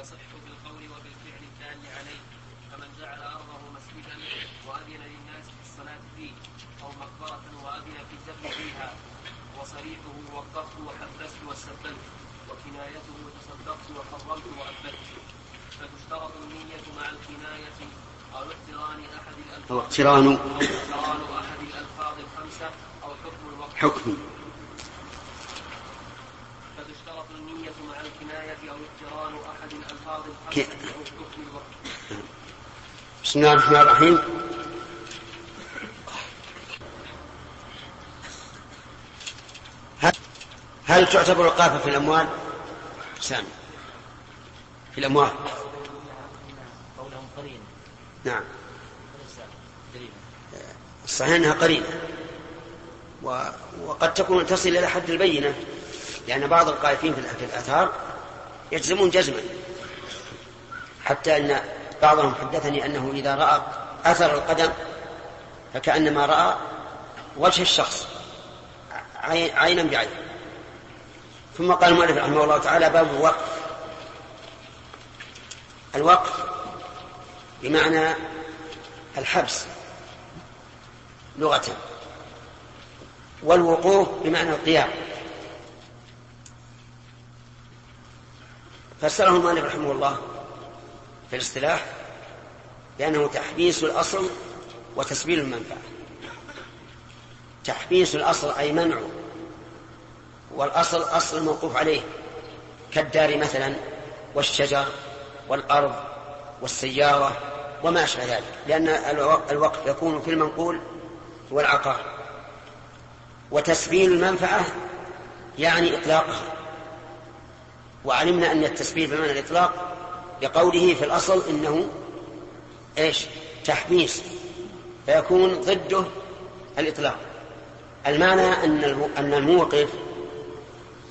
ويصح بالقول وبالفعل الدال عليه. فمن جعل أرضه مسجدا وأذن للناس في الصلاة فيه أو مقبرة وأذن في الدفن فيها وصريحه وقفت وحبست وسبلت وكنايته تصدقت وحرمت وأبدت. فتشترط النية مع الكناية أو اقتران أحد الألفاظ. أو اقتران أو اقتران أحد الألفاظ الخمسة أو حكم الوقت. حكم. النية مع الكناية أو اقتران أحد الألفاظ ك- الخمسة أو حكم الوقت بسم الله الرحمن الرحيم. هل, تعتبر القافة في الأموال؟ سامي. في الأموال. نعم. الصحيح أنها قرينة. و... وقد تكون تصل إلى حد البينة. لأن بعض القائفين في الآثار يجزمون جزما. حتى أن بعضهم حدثني أنه إذا رأى أثر القدم فكأنما رأى وجه الشخص عي- عينا بعين ثم قال المؤلف رحمه الله تعالى باب الوقف. الوقف بمعنى الحبس لغة. والوقوف بمعنى القيام. فسره المؤلف رحمه الله في الاصطلاح بأنه تحبيس الأصل وتسبيل المنفعة. تحبيس الأصل أي منعه والأصل أصل الموقوف عليه كالدار مثلا والشجر والأرض والسيارة وما أشبه ذلك لأن الو- الوقف يكون في المنقول والعقار. وتسبيل المنفعة يعني إطلاقها. وعلمنا أن التسبيل بمعنى الإطلاق بقوله في الأصل إنه إيش؟ تحبيس فيكون ضده الإطلاق. المعنى أن الم- أن الموقف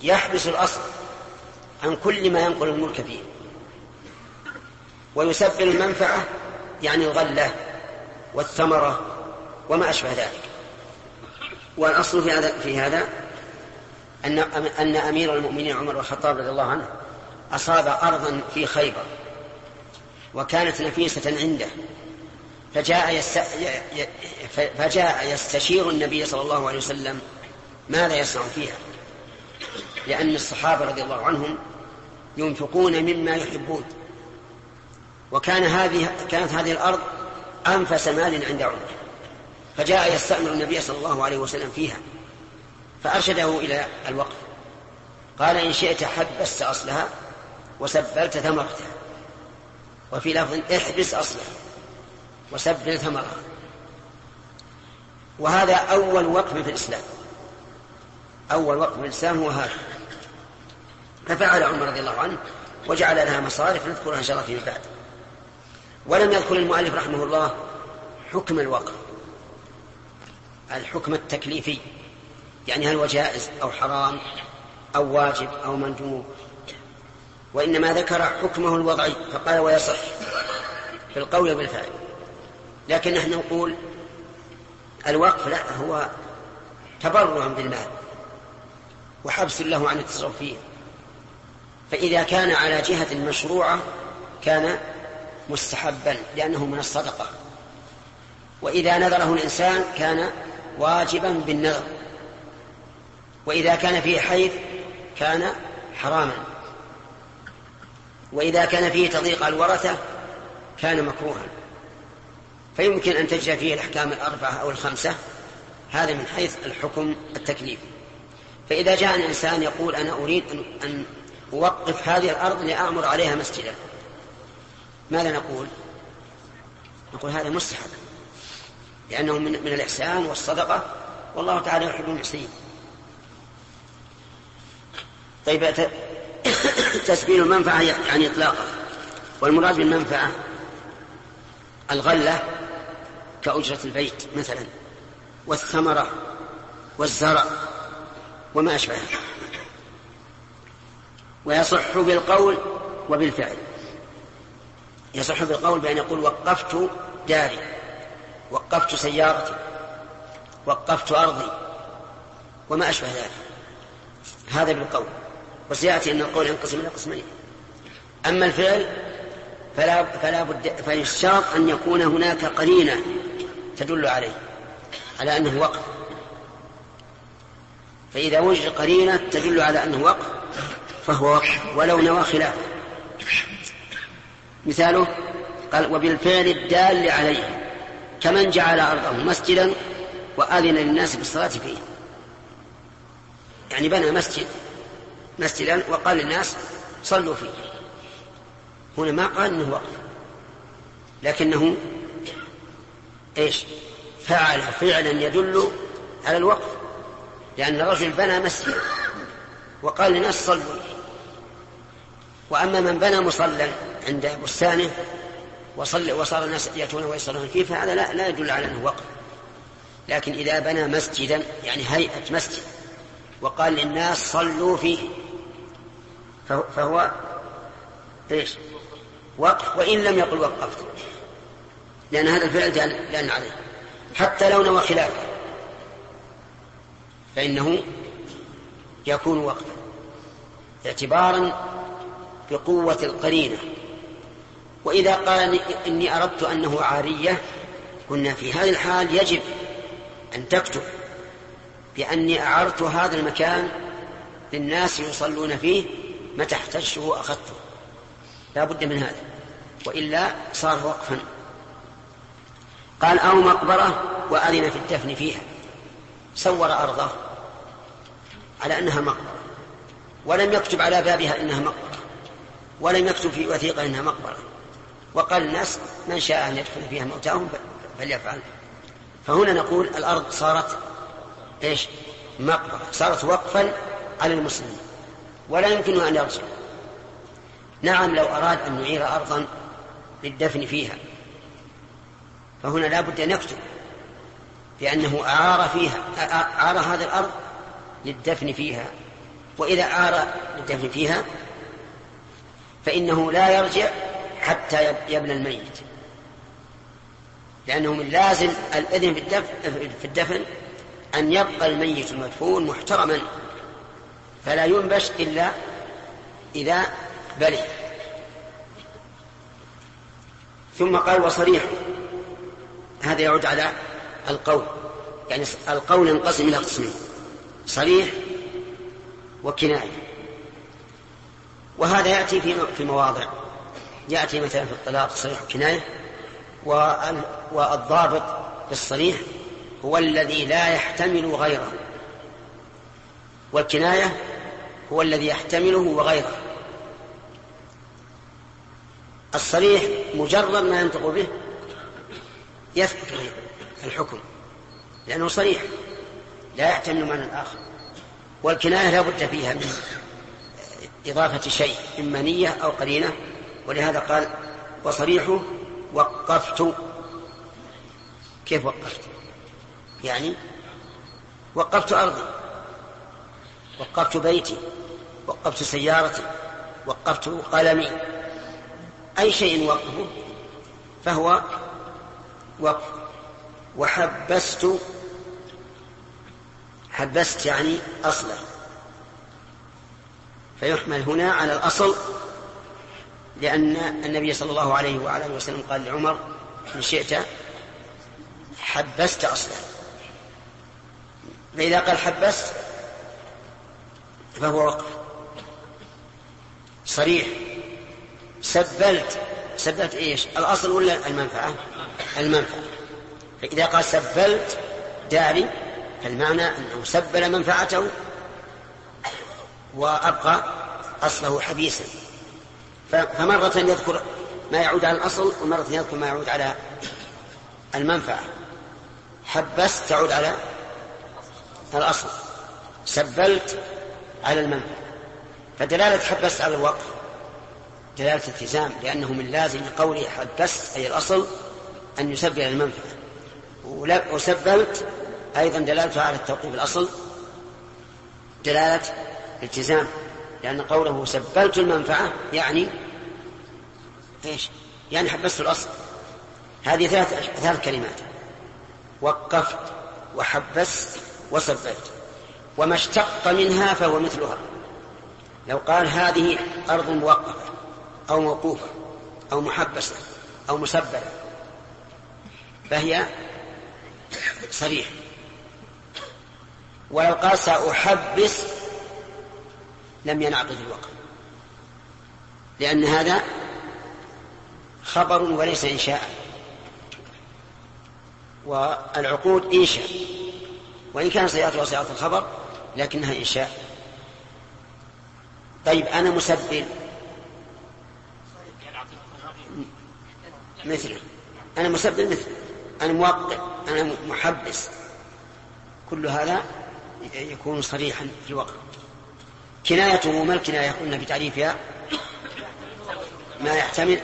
يحبس الأصل عن كل ما ينقل الملك فيه. ويسبل المنفعة يعني الغلة والثمرة وما أشبه ذلك. والأصل في هذا في هذا أن أن أمير المؤمنين عمر بن الخطاب رضي الله عنه أصاب أرضا في خيبر وكانت نفيسة عنده فجاء يست... فجاء يستشير النبي صلى الله عليه وسلم ماذا يصنع فيها؟ لأن الصحابة رضي الله عنهم ينفقون مما يحبون. وكان هذه كانت هذه الأرض أنفس مال عند عمر فجاء يستأمر النبي صلى الله عليه وسلم فيها. فأرشده إلى الوقف. قال إن شئت حبست أصلها وسبلت ثمرتها. وفي لفظ احبس أصلها وسبل ثمرها. وهذا أول وقف في الإسلام. أول وقف في الإسلام هو هذا. ففعل عمر رضي الله عنه وجعل لها مصارف نذكرها إن شاء الله فيما بعد. ولم يذكر المؤلف رحمه الله حكم الوقف. الحكم التكليفي. يعني هل هو جائز أو حرام أو واجب أو مندوب؟ وإنما ذكر حكمه الوضعي فقال ويصح في القول بالفعل لكن نحن نقول الوقف لا هو تبرع بالمال وحبس له عن التصرف فيه فإذا كان على جهة مشروعة كان مستحبا لأنه من الصدقة. وإذا نذره الإنسان كان واجبا بالنذر. وإذا كان فيه حيث كان حراما. وإذا كان فيه تضييق الورثة كان مكروها. فيمكن أن تجري فيه الأحكام الأربعة أو الخمسة. هذا من حيث الحكم التكليفي. فإذا جاء الإنسان يقول أنا أريد أن- أوقف هذه الأرض لأعمر عليها مسجدا. ماذا نقول؟ نقول هذا مستحب. لأنه من الإحسان والصدقة. والله تعالى يحب المحسنين. طيب تسبيل المنفعة يعني إطلاقها والمراد بالمنفعة الغلة كأجرة البيت مثلا والثمرة والزرع وما أشبهه. ويصح بالقول وبالفعل. يصح بالقول بأن يقول وقفت داري وقفت سيارتي وقفت أرضي وما أشبه ذلك. هذا بالقول. وسيأتي أن القول ينقسم إلى قسمين. أما الفعل فلا فلا بد فيشترط أن يكون هناك قرينة تدل عليه على أنه وقف. فإذا وجد قرينة تدل على أنه وقف فهو وقف ولو نوى خلافه مثاله قال وبالفعل الدال عليه كمن جعل أرضه مسجدا وأذن للناس بالصلاة فيه. يعني بنى مسجد مسجدا وقال للناس صلوا فيه. هنا ما قال إنه وقف. لكنه إيش؟ فعل فعلا يدل على الوقف. لأن الرجل بنى مسجد وقال للناس صلوا وأما من بنى مصلى عند بستانه وصل وصار الناس يأتون ويصلون فيه فهذا لا, لا يدل على أنه وقف. لكن إذا بنى مسجدا يعني هيئة مسجد وقال للناس صلوا فيه. فهو إيش؟ وقف وإن لم يقل وقفت. لأن هذا الفعل دال عليه. حتى لو نوى خلافه. فإنه يكون وقفا. اعتبارا بقوة القرينة. وإذا قال إني أردت أنه عارية قلنا في هذه الحال يجب أن تكتب بأني أعرت هذا المكان للناس يصلون فيه متى احتجته أخذته لا بد من هذا. وإلا صار وقفا. قال أو مقبرة وأذن في الدفن فيها. صور أرضه على أنها مقبرة. ولم يكتب على بابها إنها مقبرة. ولم يكتب في وثيقة إنها مقبرة. وقال الناس من شاء أن يدخل فيها موتاهم فليفعل. فهنا نقول الأرض صارت إيش؟ مقبرة. صارت وقفا على المسلمين. ولا يمكن أن يرجع نعم لو أراد أن يعير أرضا للدفن فيها. فهنا لا بد أن يكتب لأنه أعار فيها أعار هذه الأرض للدفن فيها. وإذا أعار للدفن فيها فإنه لا يرجع حتى يبنى الميت. لأنه من لازم الإذن في الدفن, في الدفن أن يبقى الميت المدفون محترما. فلا ينبش إلا إذا بلي ثم قال وصريح. هذا يعود على القول. يعني القول ينقسم إلى قسمين. صريح وكناية. وهذا يأتي في في مواضع. يأتي مثلا في الطلاق صريح وكناية. والضابط في الصريح هو الذي لا يحتمل غيره. والكناية هو الذي يحتمله وغيره. الصريح مجرد ما ينطق به يثبت الحكم لأنه صريح لا يحتمل معنى آخر. والكناية لا بد فيها من إضافة شيء إما نية أو قرينة. ولهذا قال وصريحه وقفت. كيف وقفت؟ يعني وقفت أرضي. وقفت بيتي وقفت سيارتي وقفت قلمي. أي شيء وقفه فهو وقف. وحبست حبست يعني أصله. فيحمل هنا على الأصل لأن النبي صلى الله عليه وعلى آله وسلم قال لعمر إن شئت حبست أصله. فإذا قال حبست فهو وقف صريح. سبلت. سبلت إيش؟ الأصل ولا المنفعة؟ المنفعة. فإذا قال سبلت داري فالمعنى أنه سبل منفعته وأبقى أصله حبيسا. فمرة يذكر ما يعود على الأصل ومرة يذكر ما يعود على المنفعة. حبست تعود على الأصل. سبلت على المنفعه فدلالة حبست على الوقف دلالة التزام لأنه من لازم قوله حبست أي الأصل أن يسبل المنفعة وسبلت أيضا دلالته على التوقيف الأصل دلالة التزام لأن قوله سبلت المنفعة يعني إيش؟ يعني حبست الأصل. هذه ثلاث ثلاث كلمات. وقفت وحبست وسبلت وما اشتق منها فهو مثلها. لو قال هذه أرض موقفة أو موقوفة أو محبسة أو مسبلة فهي صريح ولو قال سأحبس لم ينعقد الوقف لأن هذا خبر وليس إنشاء. والعقود إنشاء. وإن كان صيغتها صيغة الخبر لكنها إنشاء. طيب أنا مسبل مثله أنا مسبل مثله أنا موقع أنا محبس. كل هذا يكون صريحا في الوقت. كنايته ما الكناية؟ قلنا بتعريفها. ما يحتمل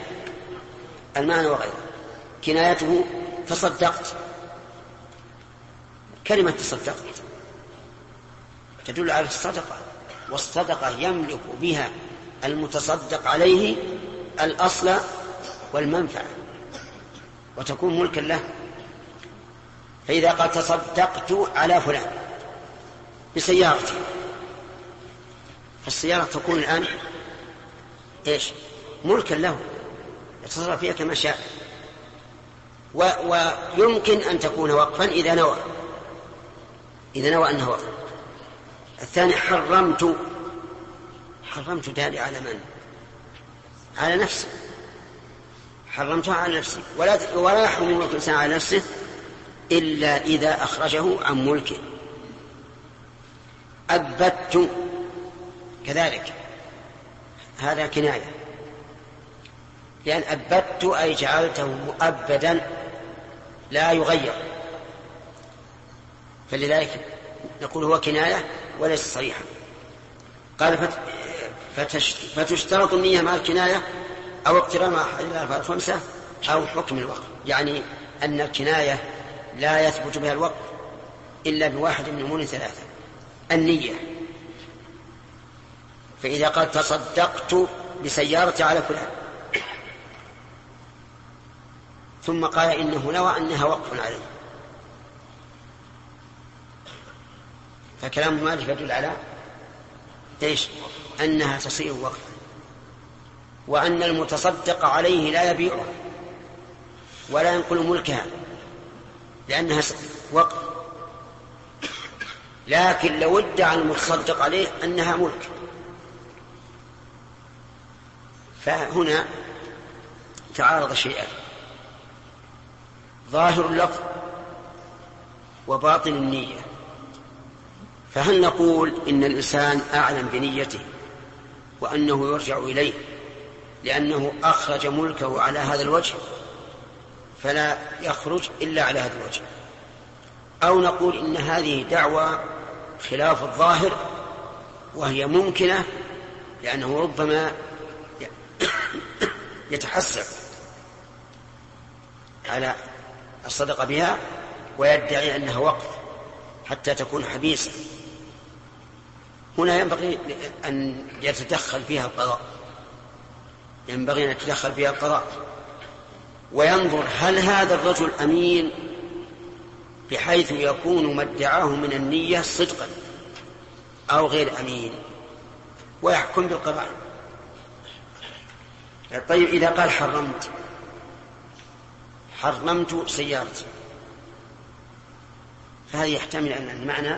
المعنى وغيره. كنايته تصدقت. كلمة تصدقت. تدل على الصدقة والصدقة يملك بها المتصدق عليه الأصل والمنفعة وتكون ملكا له. فإذا قال تصدقت على فلان بسيارتي فالسيارة تكون الآن إيش؟ ملكا له يتصرف فيها كما شاء. و ويمكن أن تكون وقفا إذا نوى إذا نوى أنه وقف الثاني حرمت حرمت داري على من؟ على نفسي. حرمتها على نفسي. ولا ولا يحرم ملك الإنسان على نفسه إلا إذا أخرجه عن ملكه. أبدت كذلك. هذا كناية. لأن أبدت أي جعلته مؤبدا لا يغير. فلذلك نقول هو كناية وليس صريحا. قال فت... فتشت... فتشترط النية مع الكناية أو اقتران مع الألفاظ الخمسة أو حكم الوقت. يعني أن الكناية لا يثبت بها الوقت إلا بواحد من أمور ثلاثة. النية. فإذا قال تصدقت بسيارتي على فلان. ثم قال إنه نوى أنها وقف عليه. فكلام مالك يدل على إيش؟ أنها تصير وقفا. وأن المتصدق عليه لا يبيعه ولا ينقل ملكها لأنها وقف لكن لو ادعى المتصدق عليه أنها ملك. فهنا تعارض شيئان ظاهر اللفظ وباطن النية. فهل نقول إن الإنسان أعلم بنيته وأنه يرجع إليه لأنه أخرج ملكه على هذا الوجه فلا يخرج إلا على هذا الوجه؟ أو نقول إن هذه دعوة خلاف الظاهر وهي ممكنة لأنه ربما يتحسر على الصدقة بها ويدعي أنها وقف حتى تكون حبيسة. هنا ينبغي أن يتدخل فيها القضاء. ينبغي أن يتدخل فيها القضاء. وينظر هل هذا الرجل أمين بحيث يكون ما ادعاه من النية صدقا أو غير أمين. ويحكم بالقضاء. طيب إذا قال حرمت حرمت سيارتي. فهذا يحتمل أن المعنى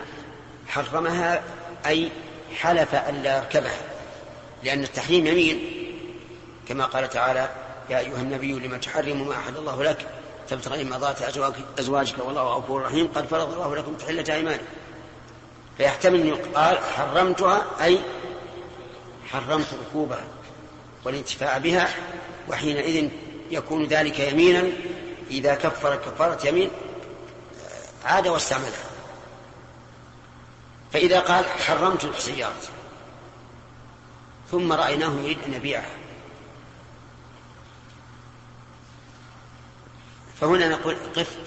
حرمها أي حلف ألا يركبها لأن التحريم يمين. كما قال تعالى يا أيها النبي لما تحرم ما أحد الله لك؟ تبتغي مرضات أزواجك والله غفور رحيم. قد فرض الله لكم تحلة أيمانكم. فيحتمل أن يقال حرمتها أي حرمت ركوبها والانتفاع بها وحينئذ يكون ذلك يمينا. إذا كفر كفارة يمين عاد واستعملها. فإذا قال حرمت السيارة ثم رأيناه يريد أن يبيعها. فهنا نقول قف.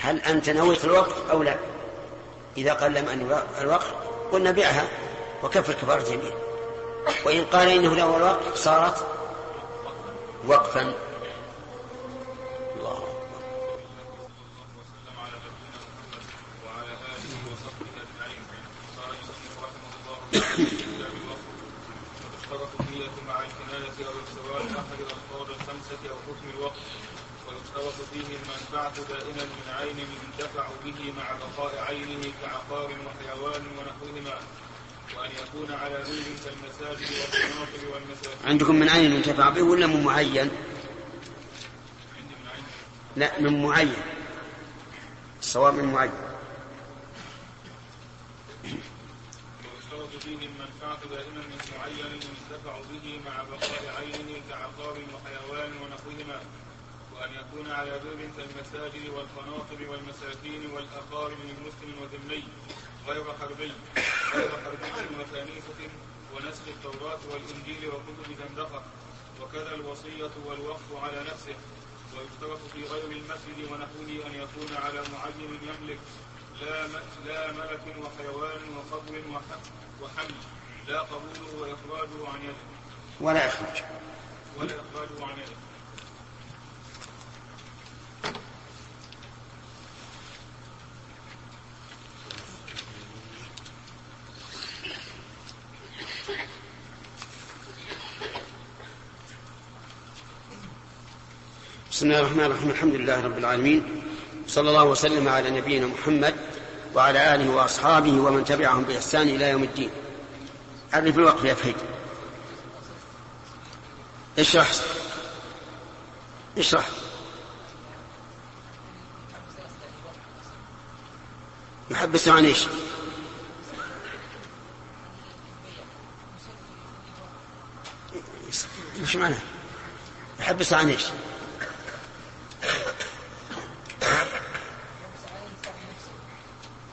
هل أنت نويت الوقف أو لا؟ إذا قال لم أن الوقف قلنا بيعها وكفر كفارة يمين وإن قال إنه له الوقف صارت وقفا الله وسلم على نبينا محمد وعلى اله وصحبه اجمعين قال المصنف رحمه الله في كتاب الوقت النية مع أو استواء أحد الخمسة أو حكم الوقت ويشترط فيه المنفعة دائما من عين ينتفع به مع بقاء عينه كعقار وحيوان ونحوهما وأن يكون على كالمساجد والمساجد عندكم من عين ينتفع به ولا من معين؟ لا من معين. الصواب من معين. فيه المنفعة دائما من معين ينتفع به مع بقاء عينه كعقار وحيوان ونحوهما وأن يكون على بر كالمساجد والقناطر والمساكين والأقارب من مسلم وذمي غير حربي غير حربي وكنيسة ونسخ التوراة والإنجيل وكتب زندقة وكذا الوصية والوقف على نفسه ويشترط في غير المسجد ونحوه أن يكون على معين يملك لا لا ملك وحيوان وقبر وح- وحمل لا قبوله وإخراجه عن يده. ولا إخراج. ولا إخراجه عن يده. بسم الله الرحمن الرحيم. الحمد لله رب العالمين. صلى الله وسلم على نبينا محمد وعلى آله وأصحابه ومن تبعهم بإحسان إلى يوم الدين. عرف الوقف يا فهيد. اشرح. اشرح. يحبس عن إيش؟ إيش معنى؟ يحبس عن إيش؟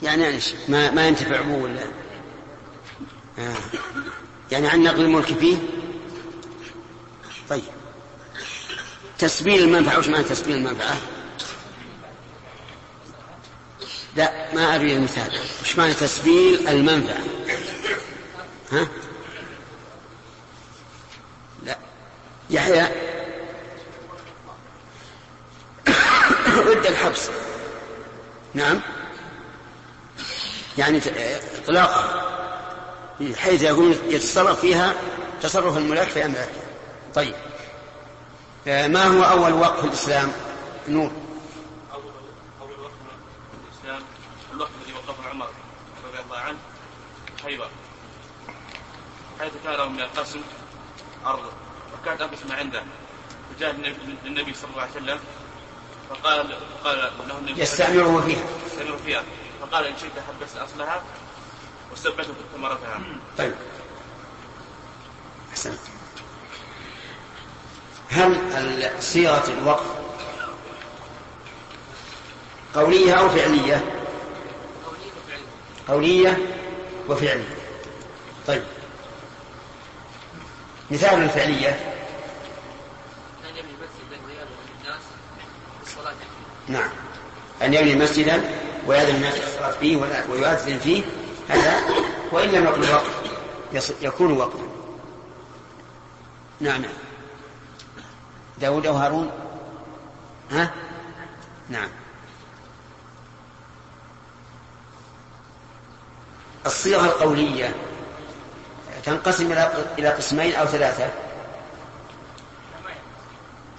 يعني إيش؟ ما ما ينتفع به ولا؟ آه. يعني عن نقل الملك فيه؟ طيب. تسبيل المنفعة وش معنى تسبيل المنفعة؟ لا ما أريد المثال. وش معنى تسبيل المنفعة؟ ها؟ لا. يحيى. رد الحبس. نعم. يعني اطلاقا. بحيث يكون يتصرف فيها تصرف الملاك في املاكه طيب. آه، ما هو أول وقف في الإسلام؟ نور. أول أول وقت من الإسلام الوقت الذي وقفه عمر رضي الله عنه خيبر حيث كان من القسم أرضه وكانت أنفس ما عنده فجاء النبي- للنبي صلى الله عليه وسلم فقال فقال له النبي يستعمره فيها. يستمر فيها. فقال إن شئت حبست أصلها وثبته ثمرتها طيب. أحسنت هل صيغة الوقف قولية أو فعلية؟ قولية وفعلية. طيب. مثال الفعلية. أن يبني مسجدا نعم. أن يبني مسجدا ويأذن الناس الصلاة فيه ويؤذن فيه هذا وإن لم يكن يص- يكون وقفا نعم. نعم داود وهارون ها؟ نعم. الصيغة القولية تنقسم إلى قسمين أو ثلاثة؟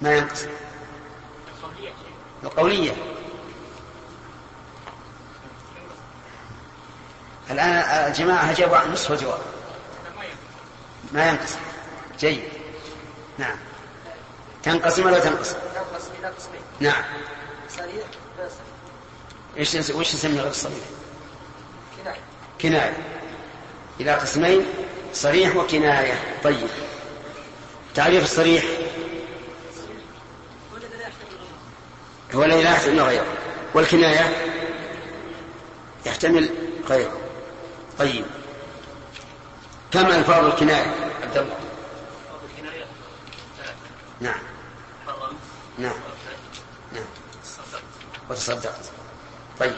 ما ينقسم. القولية. الآن الجماعة أجابوا عن نصف الجواب ما ينقسم جيد. نعم. تنقسم ولا تنقسم؟ تنقسم إلى قسمين نعم. صريح إيش وش نسميه غير صريح كناية. كناية إلى قسمين صريح وكناية. طيب. تعريف الصريح؟ هو الذي لا يحتمل غيره. والكناية؟ يحتمل غيره. طيب. كم ألفاظ الكناية. عبد الله. أو الكناية. ثلاثة نعم. حرمت نعم. نعم. صدقت. وتصدقت. طيب.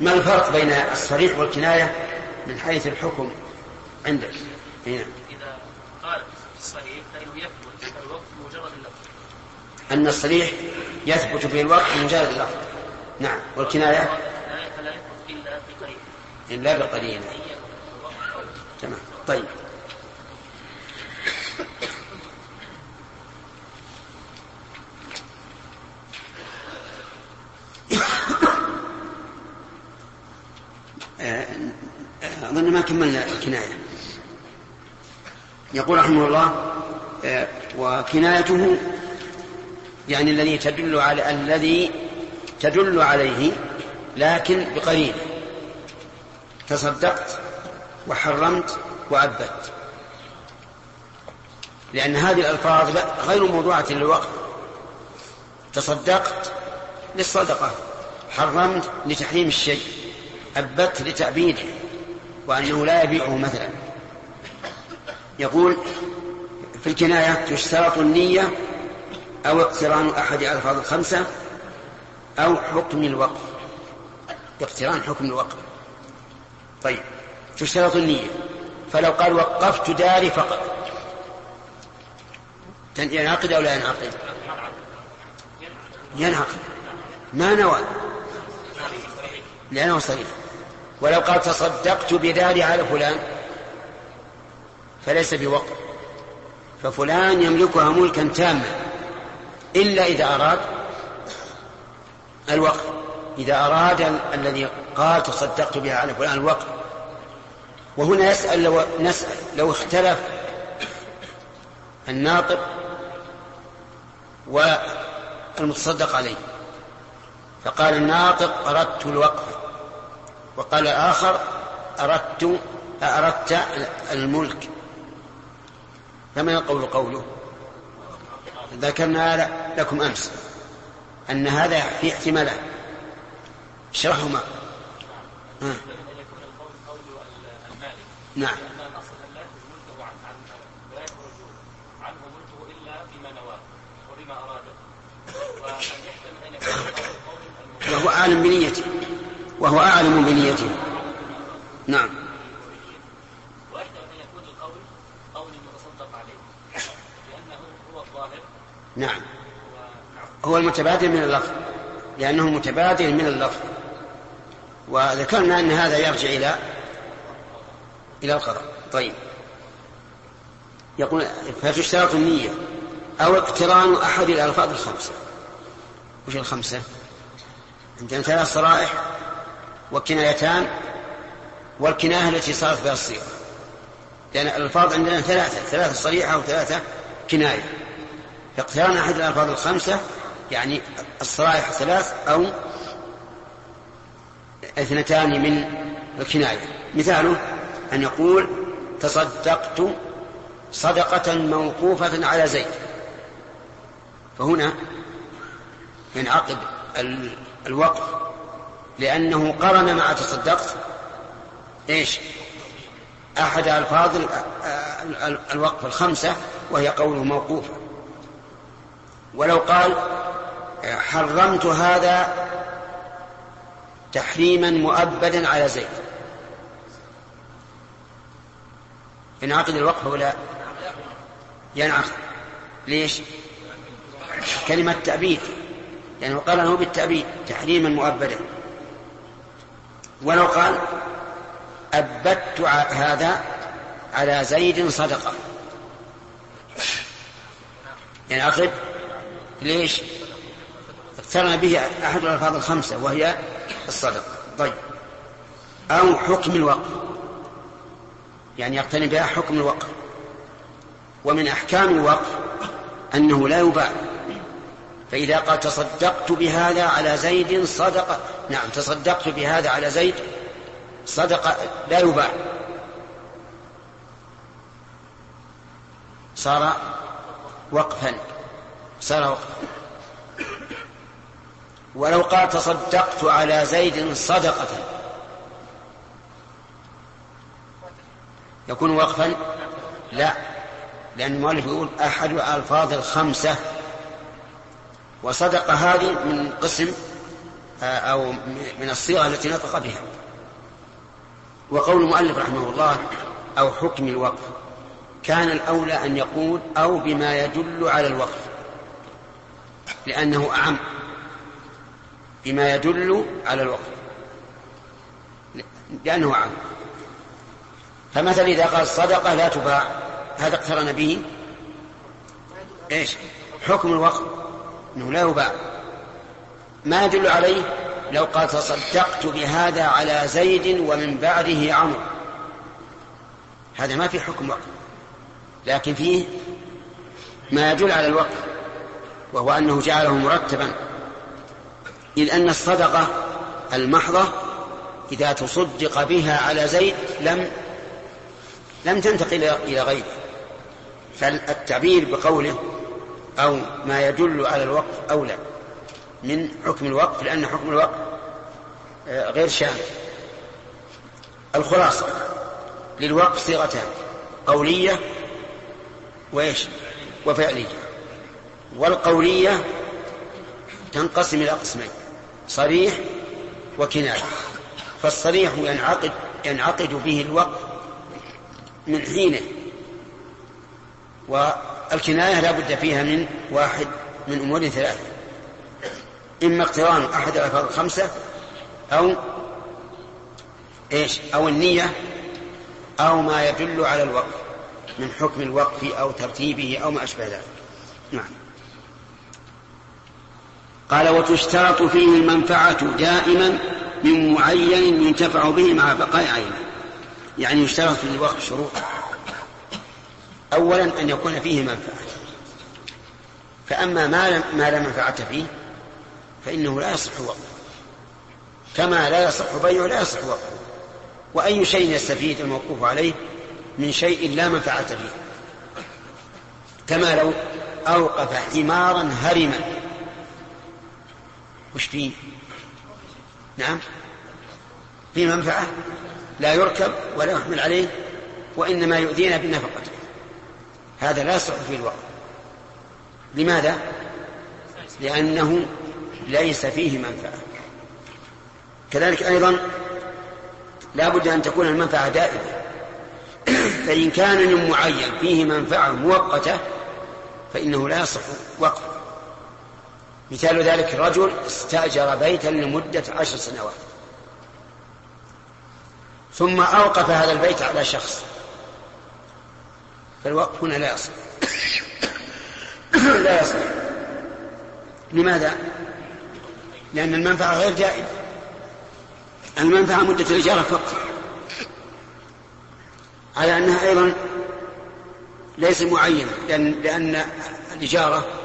ما الفرق بين الصريح والكناية؟ من حيث الحكم عندك. هنا إذا قال في الصحيح فإنه يثبت الوقت بمجرد اللفظ. أن الصريح يثبت في الوقت مجرد اللفظ. نعم. والكناية؟ إلا بقليل. تمام. طيب. آه، آه، أظن ما كملنا الكناية. يقول رحمه الله آه، وكنايته يعني الذي تدل على الذي تدل عليه لكن بقليل. تصدقت وحرمت وأبت لأن هذه الألفاظ غير موضوعة للوقت. تصدقت للصدقة حرمت لتحريم الشيء أبت لتأبيده وأنه لا يبيعه مثلا. يقول في الكناية تشترط النية أو اقتران أحد الألفاظ الخمسة أو حكم الوقف. اقتران حكم الوقف. طيب. تشترط النية. فلو قال وقفت داري فقط. ينعقد أو لا ينعقد؟ ينعقد. ما نوى؟ لأنه صريح ولو قال تصدقت بداري على فلان فليس بوقف. ففلان يملكها ملكا تاما. إلا إذا أراد الوقف. إذا أراد الذي قال تصدقت بها على فلان الوقف وهنا يسأل لو نسأل لو اختلف الناطق والمتصدق عليه. فقال الناطق أردت الوقف. وقال الآخر أردت أردت الملك. فما يقول قوله؟ ذكرنا لكم أمس أن هذا في احتمالات اشرحهما ها. نعم. وهو أعلم بنيته. وهو أعلم بنيته. نعم. أن يكون القول قول عليه لأنه هو الظاهر نعم. هو المتبادل من اللفظ. لأنه متبادل من اللفظ. وذكرنا أن هذا يرجع إلى إلى القضاء طيب. يقول فتشترط النية أو اقتران أحد الألفاظ الخمسة؟ وش الخمسة؟ عندنا ثلاث صرائح وكنايتان والكناية التي صارت بها الصيغة. لأن الألفاظ عندنا ثلاثة ثلاثة صريحة وثلاثة كناية. فاقتران أحد الألفاظ الخمسة يعني الصرائح ثلاث أو اثنتان من الكناية. مثاله أن يقول تصدقت صدقة موقوفة على زيد. فهنا ينعقد الوقف لأنه قرن مع تصدقت. إيش؟ أحد ألفاظ الوقف الخمسة وهي قوله موقوفة. ولو قال حرمت هذا تحريما مؤبدا على زيد. ينعقد الوقف ولا؟ ينعقد. ليش؟ كلمة تأبيد. لأنه يعني له بالتأبيد تحريما مؤبدا. ولو قال أبدت هذا على زيد صدقة. ينعقد. يعني ليش؟ اقترن به أحد الألفاظ الخمسة وهي الصدقة طيب. أو حكم الوقف. يعني يقتني بها حكم الوقف. ومن أحكام الوقف أنه لا يباع. فإذا قال تصدقت بهذا على زيد صدقة نعم تصدقت بهذا على زيد صدقة لا يباع. صار وقفا. صار وقفا. ولو قال تصدقت على زيد صدقة. يكون وقفا؟ لا. لأن المؤلف يقول أحد الألفاظ الخمسة. وصدق هذه من قسم آه، أو من الصيغة التي نطق بها. وقول المؤلف رحمه الله أو حكم الوقف. كان الأولى أن يقول أو بما يدل على الوقف. لأنه أعم. بما يدل على الوقف لأنه أعم فمثلا إذا قال صدقة لا تباع. هذا اقترن به. إيش؟ حكم الوقف إنه لا يباع. ما يدل عليه؟ لو قال تصدقت بهذا على زيد ومن بعده عمرو. هذا ما في حكم وقف لكن فيه ما يدل على الوقف وهو أنه جعله مرتبا. إذ أن الصدقة المحضة إذا تصدق بها على زيد لم لم تنتقل إلى غيره. فالتعبير بقوله أو ما يدل على الوقف أولى من حكم الوقف لأن حكم الوقف آه، غير شامل. الخلاصة للوقف صيغتان قولية وإيش؟ وفعلية. والقولية تنقسم إلى قسمين صريح وكناية. فالصريح ينعقد ينعقد به الوقف من حينه. والكناية لا بد فيها من واحد من أمور ثلاثة. إما اقتران أحد الألفاظ الخمسة أو إيش؟ أو النية أو ما يدل على الوقف من حكم الوقف أو ترتيبه أو ما أشبه ذلك. نعم. قال وتشترط فيه المنفعة دائما من معين ينتفع به مع بقاء عينه. يعني يشترط في الوقف شروط. أولا أن يكون فيه منفعة. فأما ما ما لا منفعة فيه فإنه لا يصح وقفه. كما لا يصح بيعه لا يصح وقفه. وأي شيء يستفيد الموقوف عليه من شيء لا منفعة فيه. كما لو أوقف حمارا هرما. وش فيه؟ نعم. في منفعة؟ لا يركب ولا يحمل عليه وإنما يؤذينا بنفقته هذا لا يصح فيه الوقف لماذا؟ لأنه ليس فيه منفعة. كذلك أيضا لا بد أن تكون المنفعة دائمة. فإن كان من معين فيه منفعة مؤقتة فإنه لا يصح وقف مثال ذلك رجل استأجر بيتا لمدة عشر سنوات. ثم أوقف هذا البيت على شخص. فالوقف هنا لا يصح. لا يصح. لماذا؟ لأن المنفعة غير جائزة. المنفعة مدة الإجارة فقط. على أنها أيضا ليس معينة لأن, لأن الإجارة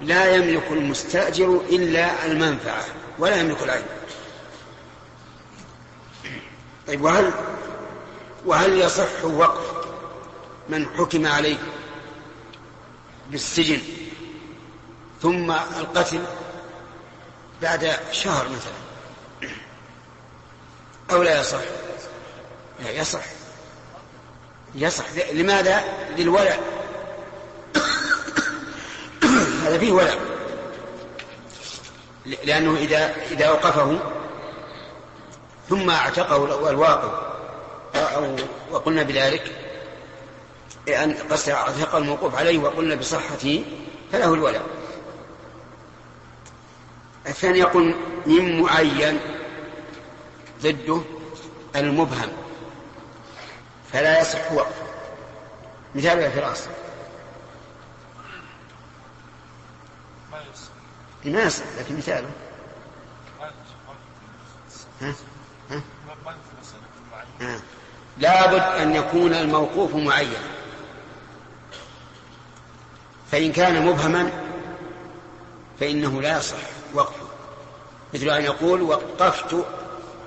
لا يملك المستأجر إلا المنفعة ولا يملك العين. طيب وهل وهل يصح وقف من حكم عليه بالسجن ثم القتل بعد شهر مثلا؟ أو لا يصح؟ لا يصح. يصح. لماذا؟ للولع هذا فيه ولع لأنه إذا إذا أوقفه ثم اعتقه الواقف أو وقلنا بذلك أن قصد أعتق الموقوف عليه وقلنا بصحته فله الولع الثاني يقول من معين ضده المبهم فلا يصح وقفه. مثال الفراس. ما يصح لكن مثاله ها؟ ها؟ ها؟ لابد أن يكون الموقوف معين فإن كان مبهما فإنه لا يصح وقفه مثل أن يقول وقفت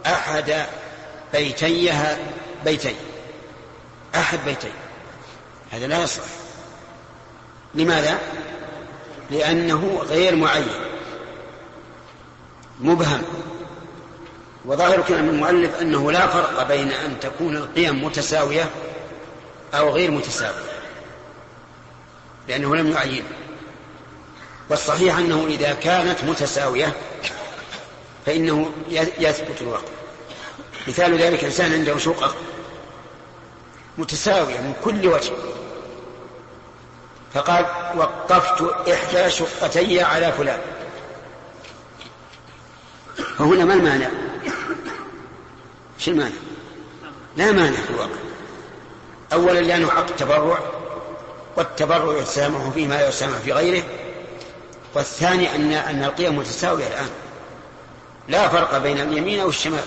أحد بيتيها بيتي أحد بيتي هذا لا يصح لماذا؟ لأنه غير معين. مبهم. وظاهر كلام المؤلف أنه لا فرق بين أن تكون القيم متساوية أو غير متساوية. لأنه لم يعين. والصحيح أنه إذا كانت متساوية فإنه يثبت الوقت. مثال ذلك إنسان عنده شقق متساوية من كل وجه. فقال وقفت إحدى شقتي على فلان. فهنا ما المانع؟ شو المانع؟ لا مانع في الواقع. أولا لأنه عقد تبرع والتبرع يتسامح فيه ما يسامح في غيره. والثاني أن أن القيم متساوية الآن. لا فرق بين اليمين أو الشمال.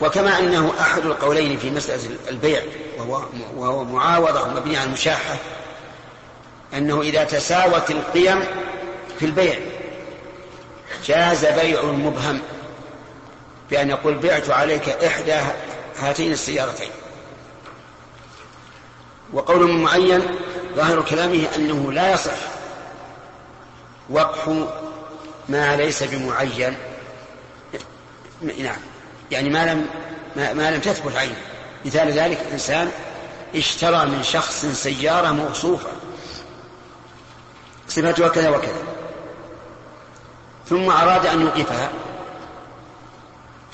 وكما أنه أحد القولين في مسألة البيع. وهو, معاوضة مبنية على المشاحة أنه إذا تساوت القيم في البيع جاز بيع المبهم بأن يقول بعت عليك إحدى هاتين السيارتين. وقول معين ظاهر كلامه أنه لا يصح وقف ما ليس بمعين. نعم. يعني ما لم ما, ما لم تثبت عينه. مثال ذلك إنسان اشترى من شخص سيارة موصوفة. صفتها كذا وكذا. ثم أراد أن يوقفها.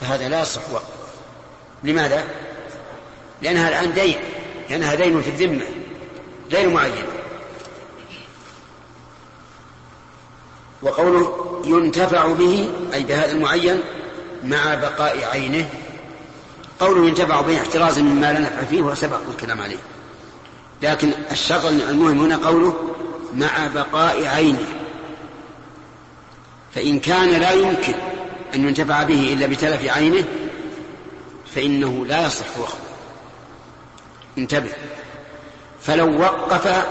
فهذا لا يصح. لماذا؟ لأنها الآن دين. لأنها دين في الذمة. غير معين. وقوله ينتفع به أي بهذا المعين مع بقاء عينه قوله ينتفع به احترازا مما لا نفع فيه وسبق الكلام عليه. لكن الشرط المهم هنا قوله مع بقاء عينه. فإن كان لا يمكن أن ينتفع به إلا بتلف عينه فإنه لا يصح وقفه. انتبه. فلو وقف آه،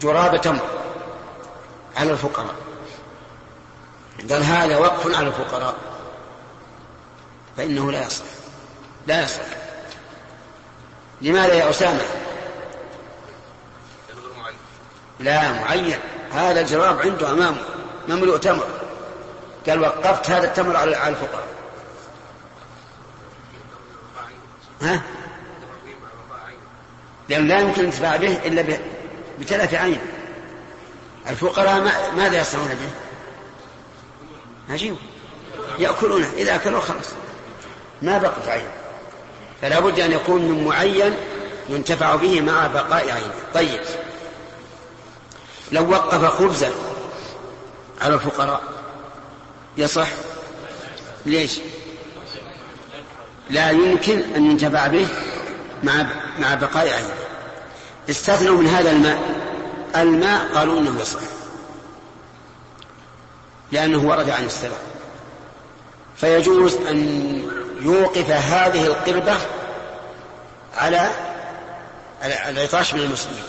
جراب تمر على الفقراء. قال هذا وقف على الفقراء. فإنه لا يصح. لا يصح. لماذا يا أسامة؟ لا معين. هذا الجراب عنده أمامه. مملوء تمر. قال وقفت هذا التمر على الفقراء. ها؟ لأنه لا يمكن الانتفاع به إلا بتلف عين. الفقراء ماذا يصنعون به؟ عجيب يأكلونه. إذا أكلوا خلاص. ما بقت عين. فلا بد أن يكون من معين ينتفع به مع بقاء عينه طيب. لو وقف خبزا على الفقراء يصح؟ ليش؟ لا يمكن أن ينتفع به مع مع بقاء عينه استثنوا من هذا الماء. الماء قالوا إنه يصح. لأنه ورد عن السلف فيجوز أن يوقف هذه القربة على العطاش من المسلمين.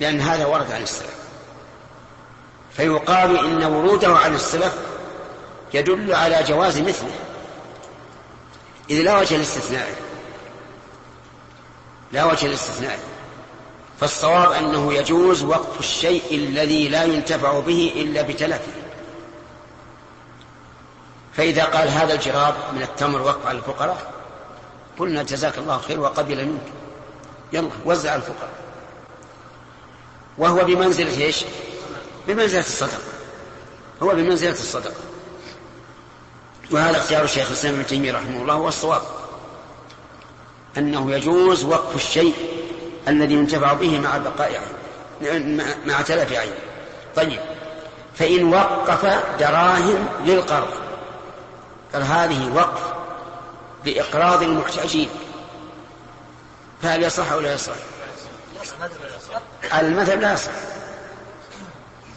لأن هذا ورد عن السلف. فيقال إن وروده عن السلف يدل على جواز مثله. إذ لا وجه الاستثناء. لا وجه الاستثناء. فالصواب أنه يجوز وقف الشيء الذي لا ينتفع به إلا بتلفه. فإذا قال هذا الجراب من التمر وقف على الفقراء. قلنا جزاك الله خير وقبل منك. يلا وزع الفقراء. وهو بمنزلة إيش؟ بمنزلة الصدقة. هو بمنزلة الصدقة. وهذا اختيار الشيخ الإسلام ابن تيمية رحمه الله هو الصواب. أنه يجوز وقف الشيء الذي ينتفع به مع بقاء مع تلف عين. طيب فإن وقف دراهم للقرض. قال هذه وقف لإقراض المحتاجين. فهل يصح أو لا يصح؟ المذهب لا يصح.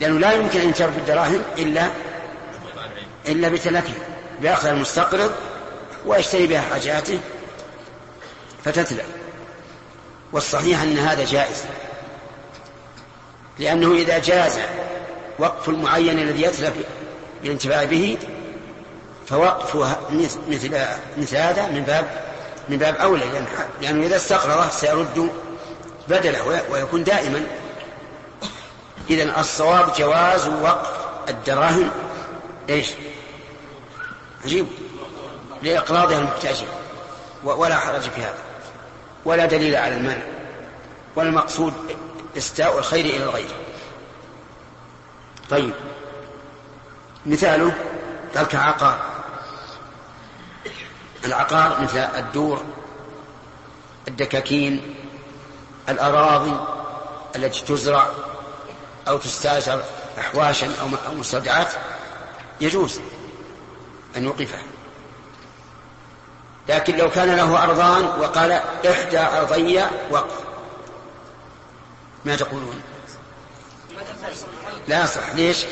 لأنه لا يمكن أن ينتفع بالدراهم إلا إلا بتلفها بياخذ المستقرض ويشتري بها حاجاته فتتلف والصحيح أن هذا جائز. لأنه إذا جاز وقف المعين الذي يتلف بالانتفاع به فوقفه مثل مثل هذا من باب من باب أولى لأنه إذا استقرضه سيرد بدله ويكون دائما. إذا الصواب جواز وقف الدراهم. إيش؟ عجيب. لإقراضها المحتاجين ولا حرج في هذا. ولا دليل على المنع. والمقصود إستاء الخير إلى الغير. طيب. مثاله قال كعقار العقار مثل الدور الدكاكين الأراضي التي تزرع أو تستأجر أحواشا أو مستودعات يجوز أن يوقفها. لكن لو كان له أرضان وقال إحدى أرضي وقف. ما تقولون؟ لا يصح ليش؟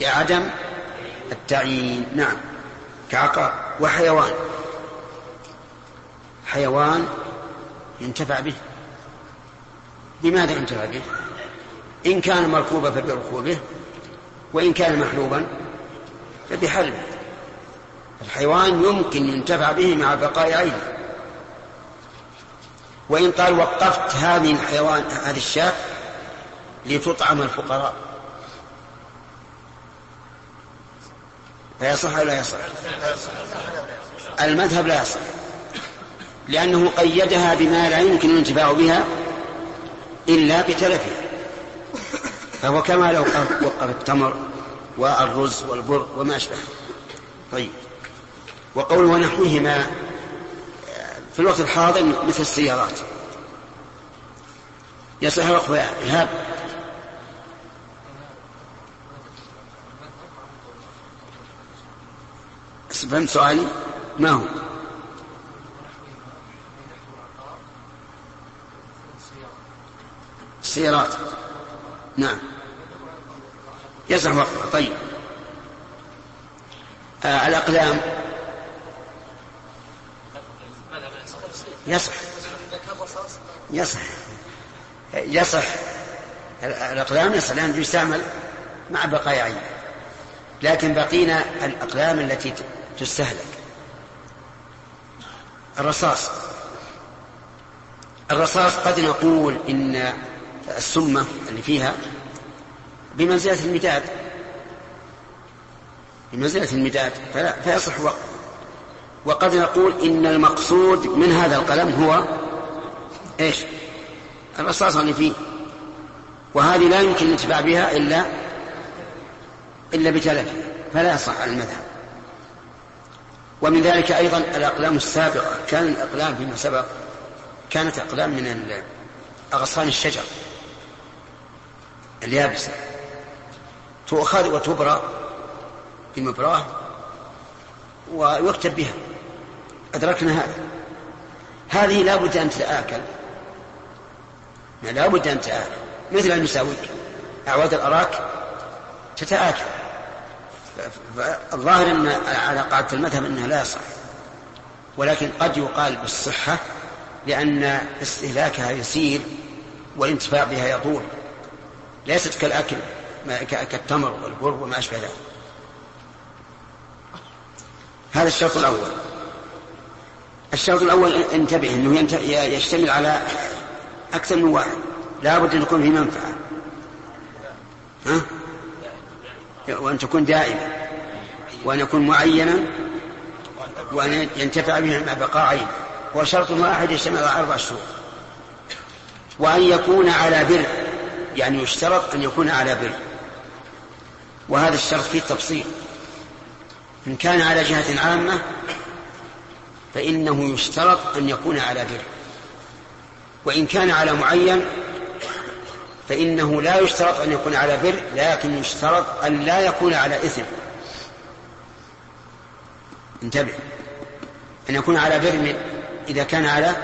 لعدم التعيين. نعم. كعقار. وحيوان. حيوان ينتفع به. لماذا ينتفع به؟ إن كان مركوبا فبركوبه وإن كان محلوبا فبحلبه. الحيوان يمكن ينتفع به مع بقاء عينه. وإن قال وقفت هذه الحيوان هذه الشاة لتطعم الفقراء. فيصح أو لا يصح؟ المذهب لا يصح. لأنه قيدها بما لا يمكن الانتفاع بها إلا بتلفها فهو كما لو وقف التمر والرز والبر وما أشبه. طيب. وقوله ونحوهما في الوقت الحاضر مثل السيارات. يصح وقف إيهاب فهمت سؤالي؟ ما هو السيارات. نعم. يصح وقفها طيب. آه الأقلام يصح. يصح. يصح. الأقلام يصح لأنه يستعمل مع بقايا عين لكن بقينا الأقلام التي تستهلك. الرصاص. الرصاص قد نقول إن السمة اللي فيها بمنزلة المداد بمنزلة المداد فلا فيصح وقت. وقد نقول إن المقصود من هذا القلم هو إيش؟ الرصاص اللي فيه. وهذه لا يمكن الانتفاع بها إلا إلا بتلفها فلا يصح المذهب. ومن ذلك أيضا الأقلام السابقة. كان الأقلام فيما سبق كانت أقلام من أغصان الشجر اليابسة. تؤخذ وتبرى بمبراه ويكتب بها. أدركنا هذا. هذه لا بد أن تتآكل. لا بد أن تتآكل. مثل المساويك أعواد الأراك تتآكل. الظاهر أن على قاعدة المذهب أنها لا يصح. ولكن قد يقال بالصحة لأن استهلاكها يسير والانتفاع بها يطول. ليست كالأكل كالتمر والبر وما أشبه ذلك. هذا الشرط الأول. الشرط الأول انتبه أنه يشتمل على أكثر من واحد. لا بد أن يكون في منفعة. ها؟ وأن تكون دائمة وأن يكون معينا وأن ينتفع به مع بقاء عين. وشرط واحد يشتمل على أربع شروط وأن يكون على بر يعني يشترط أن يكون على بر. وهذا الشرط فيه تفصيل. إن كان على جهة عامة فإنه يشترط أن يكون على بر. وإن كان على معين فإنه لا يشترط أن يكون على بر لكن يشترط أن لا يكون على إثم. انتبه. أن يكون على بر إذا كان على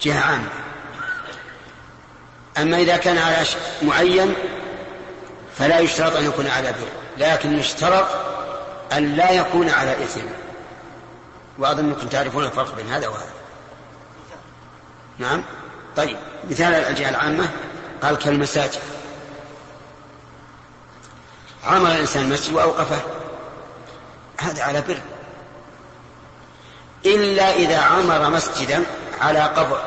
جهة عامة. أما إذا كان على معين فلا يشترط أن يكون على بر. لكن يشترط أن لا يكون على إثم. وأظنكم تعرفون الفرق بين هذا وهذا. نعم؟ طيب مثال الجهة العامة قال كالمساجد. عمل الإنسان مسجد وأوقفه. هذا على بر. إلا إذا عمر مسجدا على قبر.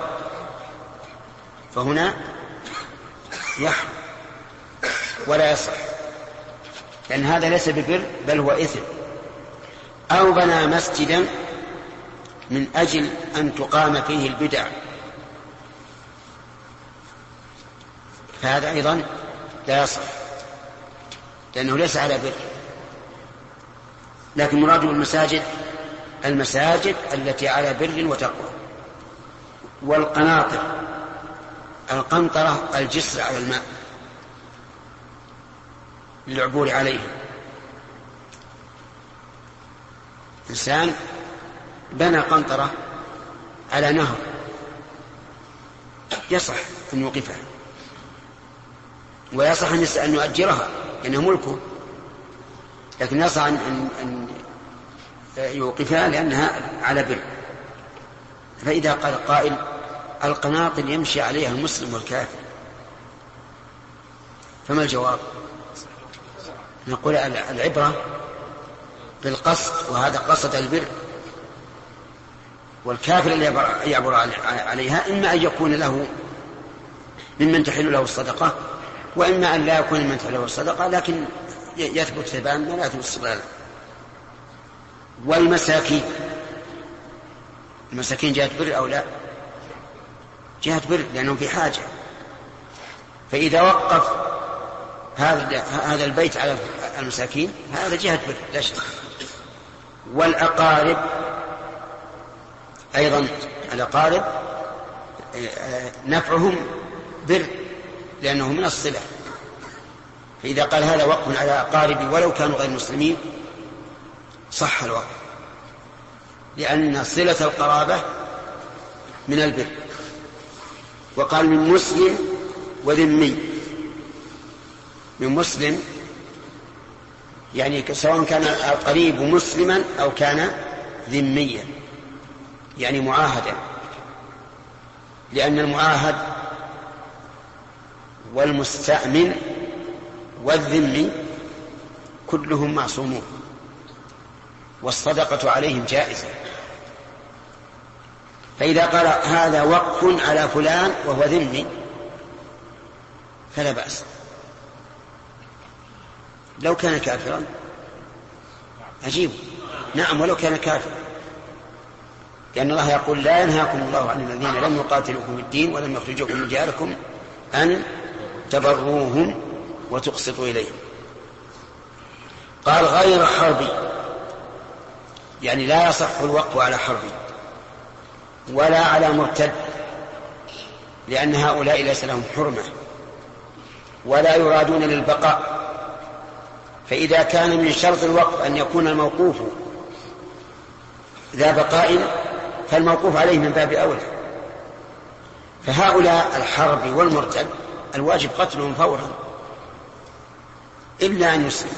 فهنا يحرم ولا يصح. لأن هذا ليس ببر بل هو إثم. أو بنى مسجدا من أجل أن تقام فيه البدع. فهذا أيضا لا يصح لأنه ليس على بر. لكن مراد المساجد المساجد التي على بر وتقوى. والقناطر القنطرة الجسر على الماء للعبور عليه إنسان بنى قنطرة على نهر يصح أن يوقفها. ويصح أن أن يؤجرها لأنها ملكه. لكن يصح أن, أن يوقفها لأنها على بر. فإذا قال قائل القناطر يمشي عليها المسلم والكافر. فما الجواب؟ نقول العبرة بالقصد وهذا قصد البر. والكافر الذي يعبر عليها إما أن يكون له ممن تحل له الصدقة وإما أن لا يكون تحل له الصدقة لكن يثبت ثبان يثبت استقلالا. والمساكين. المساكين جهة بر أو لا؟ جهة بر لأنهم في حاجة. فإذا وقف هذا هذا البيت على المساكين هذا جهة بر لا شك. والأقارب. أيضا الأقارب نفعهم بر. لأنه من الصلة فإذا قال هذا وقف على أقاربي ولو كانوا غير مسلمين صح الوقف. لأن صلة القرابة من البر. وقال من مسلم وذمي. من مسلم يعني سواء كان القريب مسلما أو كان ذميا يعني معاهدا. لأن المعاهد والمستأمن والذمي كلهم معصومون. والصدقة عليهم جائزة. فإذا قال هذا وقف على فلان وهو ذمي فلا بأس. لو كان كافرا. عجيب. نعم ولو كان كافرا. لأن الله يقول لا ينهاكم الله عن الذين لم يقاتلوكم في الدين ولم يخرجوكم من دياركم أن تبروهم وتقسطوا إليهم. قال غير حربي. يعني لا يصح الوقف على حربي ولا على مرتد لأن هؤلاء ليس لهم حرمة ولا يرادون للبقاء. فإذا كان من شرط الوقف أن يكون الموقوف ذا بقاء فالموقوف عليه من باب أولى. فهؤلاء الحرب والمرتد الواجب قتلهم فورا إلا أن يسلم.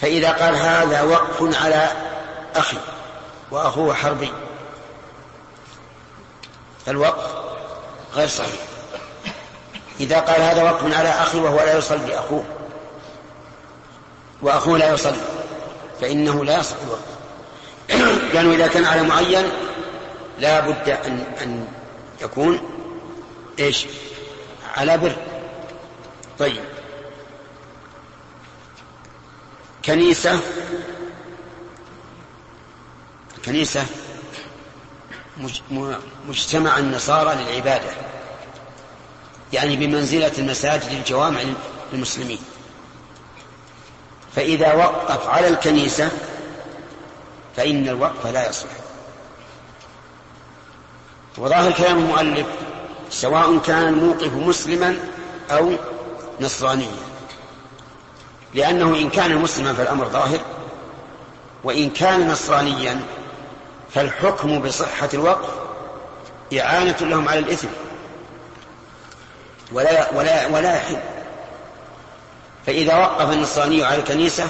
فإذا قال هذا وقف على أخي وأخوه حربي فالوقف غير صحيح. إذا قال هذا وقف على أخي وهو لا يصلي أخوه وأخوه لا يصلي فإنه لا يصح الوقف. لأنه إذا كان على معين لا بد أن, أن يكون إيش؟ على بر. طيب. كنيسة. كنيسة. مجتمع النصارى للعبادة. يعني بمنزلة المساجد الجوامع للمسلمين. فإذا وقف على الكنيسة فإن الوقف لا يصح وظاهر كلام المؤلف سواء كان الموقف مسلما أو نصرانيا. لأنه إن كان مسلما فالأمر ظاهر وإن كان نصرانيا فالحكم بصحة الوقف إعانة لهم على الإثم. ولا ولا ولا يحل. فإذا وقف النصراني على الكنيسة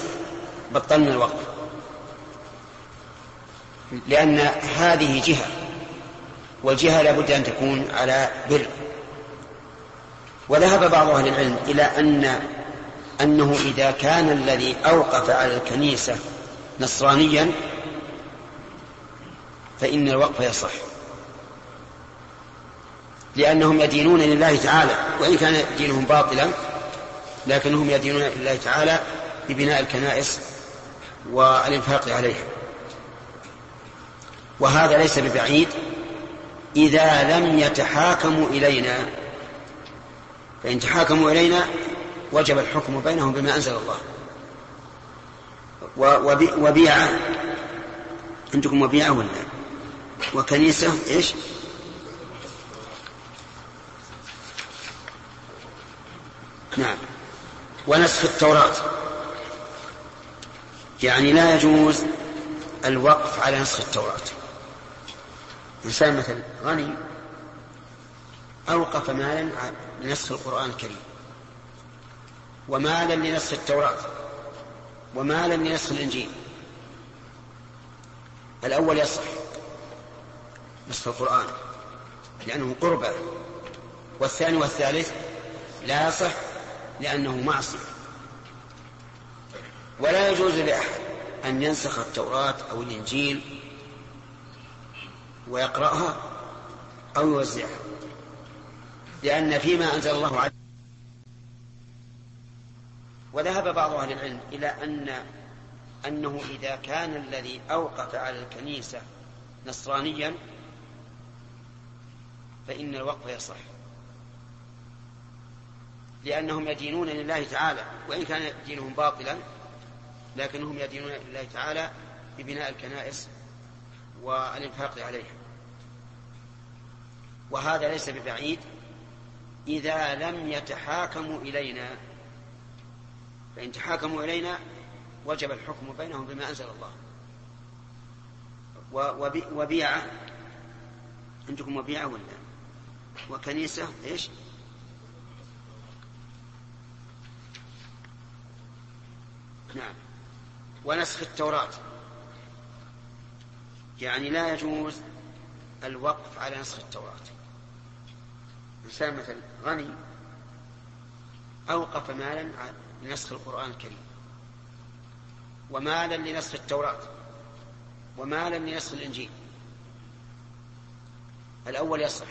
بطلنا الوقف. لأن هذه جهة والجهة لابد أن تكون على بر. وذهب بعض أهل العلم إلى أن أنه إذا كان الذي أوقف على الكنيسة نصرانيا فإن الوقف يصح. لأنهم يدينون لله تعالى وإن كان دينهم باطلا لكنهم يدينون لله تعالى ببناء الكنائس والإنفاق عليها. وهذا ليس ببعيد إذا لم يتحاكموا إلينا فإن تحاكموا إلينا وجب الحكم بينهم بما أنزل الله. وبيعة عندكم وبيعة ولا؟ وكنيسة إيش؟ نعم. ونسخ التوراة. يعني لا يجوز الوقف على نسخ التوراة. إنسان مثلا غني أوقف مالا لنسخ القرآن الكريم. ومالا لنسخ التوراة. ومالا لنسخ الإنجيل. الأول يصح نسخ القرآن لأنه قربة. والثاني والثالث لا يصح لأنه معصية. ولا يجوز لأحد أن ينسخ التوراة أو الإنجيل ويقرأها أو يوزعها لأن فيما أنزل الله عليه وذهب بعض أهل العلم إلى أن أنه إذا كان الذي أوقف على الكنيسة نصرانيا فإن الوقف يصح. لأنهم يدينون لله تعالى وإن كان دينهم باطلا لكنهم يدينون لله تعالى ببناء الكنائس والإنفاق عليها. وهذا ليس ببعيد إذا لم يتحاكموا إلينا فإن تحاكموا إلينا وجب الحكم بينهم بما أنزل الله. وبيعة. عندكم وبيعة ولا؟ وكنيسة إيش؟ نعم. ونسخ التوراة. يعني لا يجوز الوقف على نسخ التوراة. إنسان مثلا غني أوقف مالا لنسخ القرآن الكريم. ومالا لنسخ التوراة. ومالا لنسخ الإنجيل. الأول يصح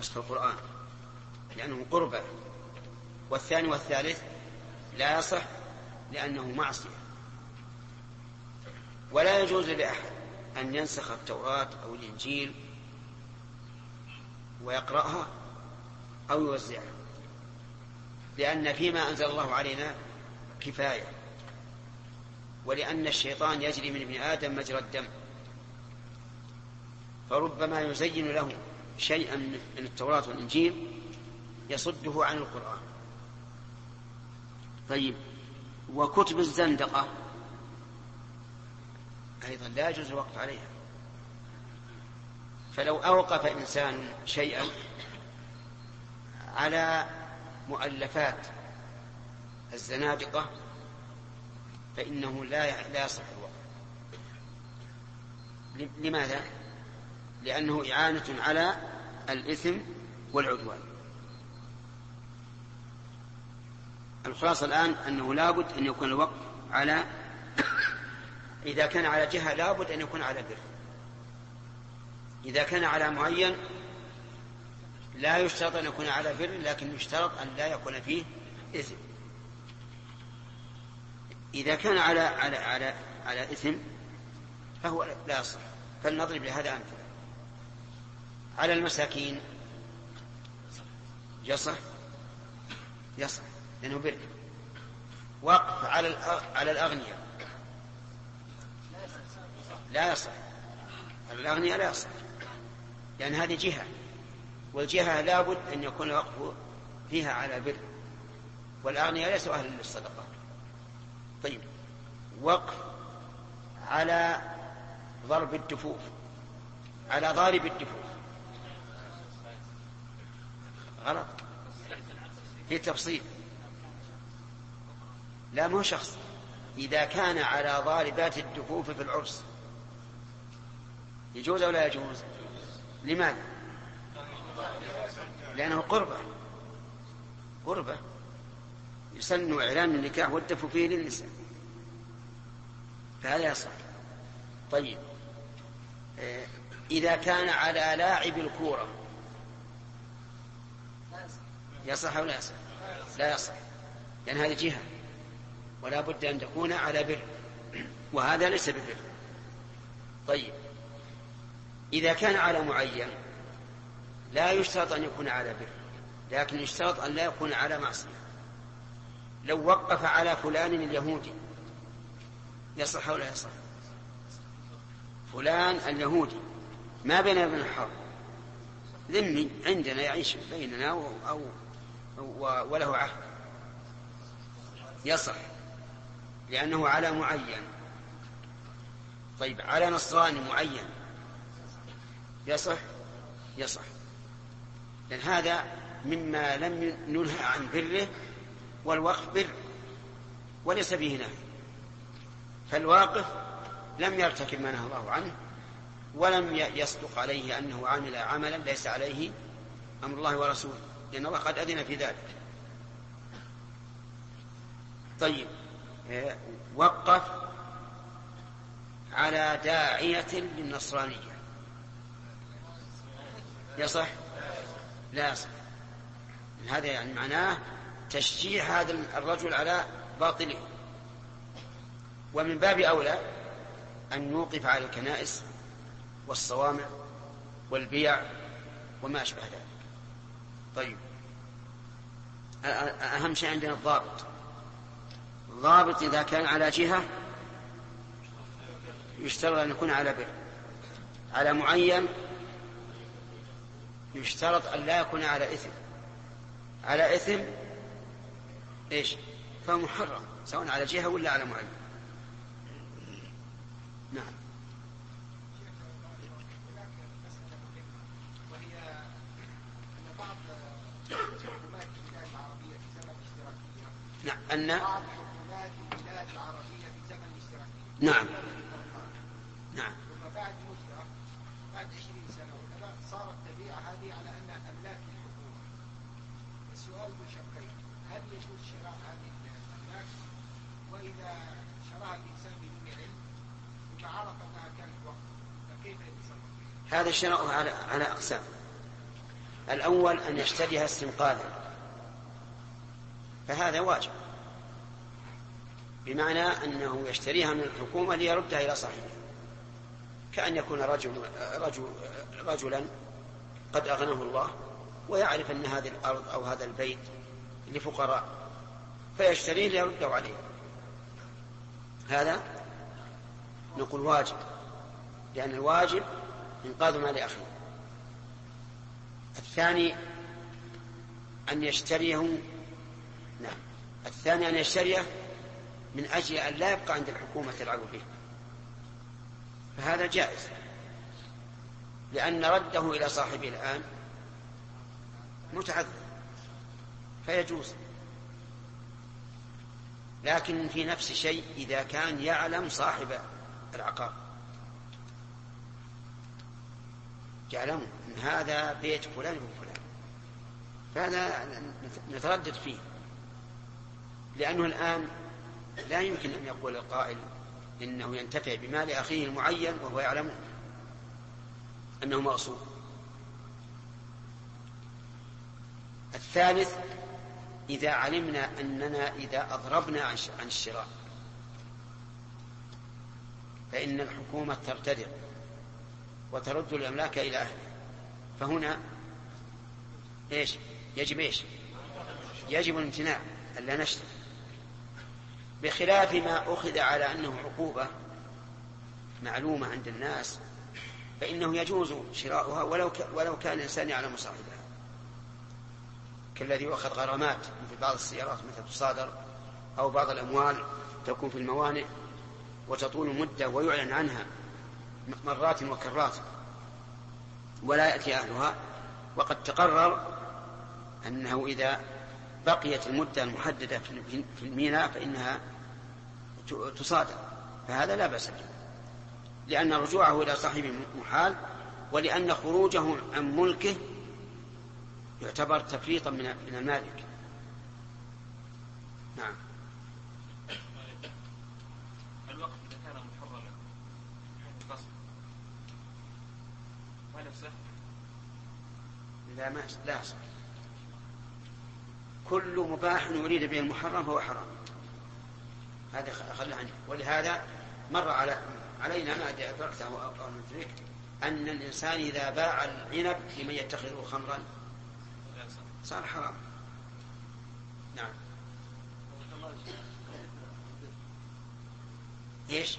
نسخ القرآن لأنه قربة والثاني والثالث لا يصح لأنه معصية. ولا يجوز لأحد أن ينسخ التوراة أو الإنجيل ويقرأها أو يوزعها لأن فيما أنزل الله علينا كفاية ولأن الشيطان يجري من ابن آدم مجرى الدم فربما يزين له شيئا من التوراة والإنجيل يصده عن القرآن. طيب وكتب الزندقة أيضا لا يجوز الوقف عليها. فلو أوقف إنسان شيئا على مؤلفات الزنادقة فإنه لا لا يصح الوقف. لماذا؟ لأنه إعانة على الإثم والعدوان. الخلاصة الآن أنه لابد أن يكون الوقف على إذا كان على جهة لابد أن يكون على بر. إذا كان على معين لا يشترط أن يكون على بر لكن يشترط أن لا يكون فيه إثم. إذا كان على على على على إثم فهو لا يصح. فلنضرب لهذا أمثلة. على المساكين يصح؟ يصح لأنه بر. وقف على على الأغنياء. لا يصح. على الأغنياء لا يصح. لأن هذه جهة والجهة لابد أن يكون الوقف فيها على بر والأغنياء ليسوا أهلا للصدقة. طيب وقف على ضرب الدفوف على ضارب الدفوف. غلط. في تفصيل. لا مو شخص. إذا كان على ضاربات الدفوف في العرس يجوز أو لا يجوز؟ لماذا؟ لأنه قربة. قربة. يسن إعلان النكاح والدف فيه للنساء فهذا يصح. طيب. آه، إذا كان على لاعب الكورة. يصح أو لا يصح؟ لا يصح. لأن هذه جهة. ولا بد أن تكون على بر. وهذا ليس ببر. طيب. إذا كان على معين لا يشترط أن يكون على بر لكن يشترط أن لا يكون على معصية. لو وقف على فلان اليهودي يصح أو لا يصح؟ فلان اليهودي ما بيننا وبين الحرب؟ ذمي عندنا يعيش بيننا أو, أو وله عهد. يصح لأنه على معين. طيب على نصراني معين يصح يصح لأن هذا مما لم ننهى عن بره والوقف بر وليس فيه نهي. فالواقف لم يرتكب ما نهى الله عنه ولم يصدق عليه أنه عمل عملا ليس عليه أمر الله ورسوله لأن الله قد أذن في ذلك. طيب آه، وقف على داعية للنصرانية. يصح لا يصح هذا يعني معناه تشجيع هذا الرجل على باطله. ومن باب أولى أن نوقف على الكنائس والصوامع والبيع وما أشبه ذلك. طيب. أهم شيء عندنا الضابط. الضابط إذا كان على جهة يشترط أن يكون على بر على معين يشترط أن لا يكون على إثم. على إثم إيش؟ فهو محرم سواء على جهة ولا على معين نعم. نعم. أن بعض حكومات البلاد العربية في زمن الاشتراكية نعم نعم ثم بعد مدة بعد 20 سنة وكذا صارت تبيع هذه على أنها أملاك للحكومة السؤال بشقين هل يجوز شراء هذه الأملاك وإذا شراها الإنسان بدون علم ثم عرف أنها كانت وقت فكيف يتصرف هذا الشراء على على أقسام. الأول أن يشتريها استنقاذا. فهذا واجب. بمعنى أنه يشتريها من الحكومة ليردها إلى صاحبها. كأن يكون رجل, رجل رجلا قد أغناه الله ويعرف أن هذه الأرض أو هذا البيت لفقراء فيشتريه ليرده عليه. هذا نقول واجب لأن الواجب إنقاذ مال أخيه. الثاني أن يشتريه نعم. الثاني أن يشتريه من أجل أن لا يبقى عند الحكومة تلعب به فهذا جائز. لأن رده إلى صاحبه الآن متعذر. فيجوز. لكن في نفس الشيء إذا كان يعلم صاحب العقار. يعلم أن هذا بيت فلان ابن فلان فهذا نتردد فيه. لأنه الآن لا يمكن أن يقول القائل إنه ينتفع بمال أخيه المعين وهو يعلم أنه مغصوب. الثالث إذا علمنا أننا إذا أضربنا عن الشراء. فإن الحكومة ترتدع وترد الأملاك إلى أهله فهنا إيش؟ يجب إيش؟ يجب الامتناع ألا نشتري بخلاف ما أخذ على أنه عقوبة معلومة عند الناس فإنه يجوز شراؤها ولو ولو كان الإنسان يعلم صاحبها. كالذي يؤخذ غرامات مثل بعض السيارات مثل تصادر أو بعض الأموال تكون في الموانئ. وتطول مدة ويعلن عنها مرات وكرات ولا يأتي أهلها وقد تقرر أنه إذا بقيت المدة المحددة في الميناء فإنها تصادر فهذا لا بأس به. لأن رجوعه إلى صاحبه محال ولأن خروجه عن ملكه يعتبر تفريطا من المالك. نعم الوقت إذا كان محرما قصد هل يصح؟ لا ما لا يصح كل مباح يريد به المحرم فهو حرام. هذا خلى عنه. ولهذا مر على علينا ما أدركته أو ندرك أن الإنسان إذا باع العنب لمن يتخذه خمرا. صار حرام. نعم. إيش؟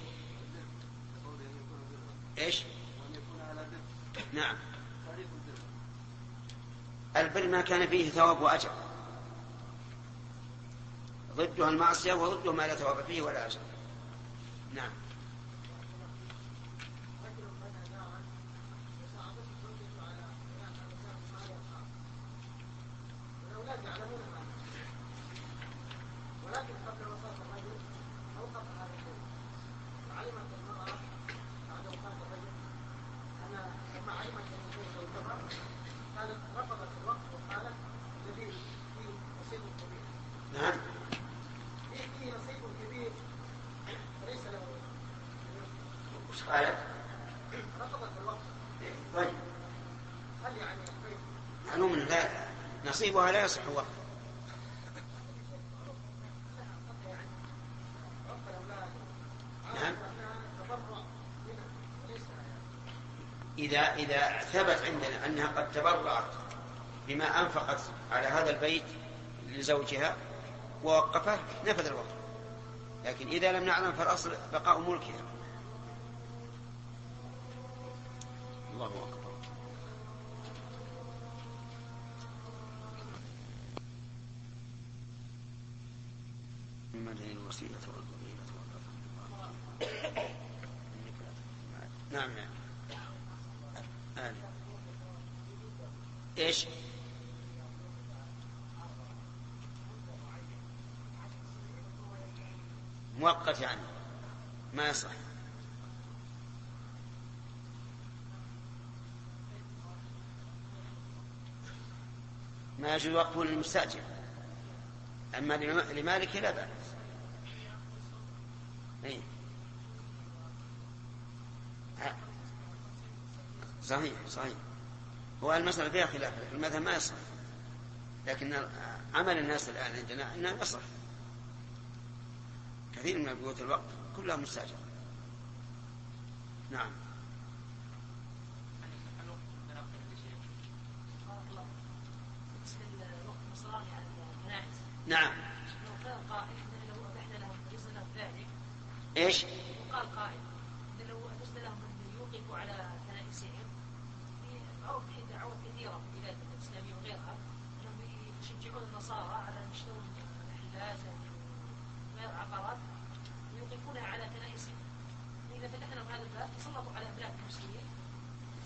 إيش؟ نعم. البر ما كان فيه ثواب وأجر. ضدها المعصية وضده ما لا ثواب فيه ولا أجر. نعم قالت طيب معلوم أنه لا نصيبها لا يصح وقف نعم إذا إذا ثبت عندنا أنها تبرعت بما أنفقت على هذا البيت لزوجها ووقفه نفذ الوقف لكن إذا لم نعلم فالأصل بقاء ملكها الله أكبر ممن الوسيلة والفضيلة والرفع نعم نعم آه. إيش؟ مؤقت يعني ما يصح يجوز وقفه للمستأجر. أما لمالك لا بأس. أي. صحيح صحيح. هو المسألة فيها خلاف المذهب ما يصح. لكن عمل الناس الآن عندنا أنه يصح. كثير من بيوت الوقف كلها مستأجرة. نعم. نعم إيش؟ قال قائل ان لو اجزت لهم ان يوقفوا على كنائسهم معروف في دعوات كثيره في البلاد الاسلاميه وغيرها انهم يشجعون النصارى على ان يشترون محلات غير عقارات ويوقفونها على كنائسهم اذا فتحنا هذا الباب تسلطوا على بلاد المسلمين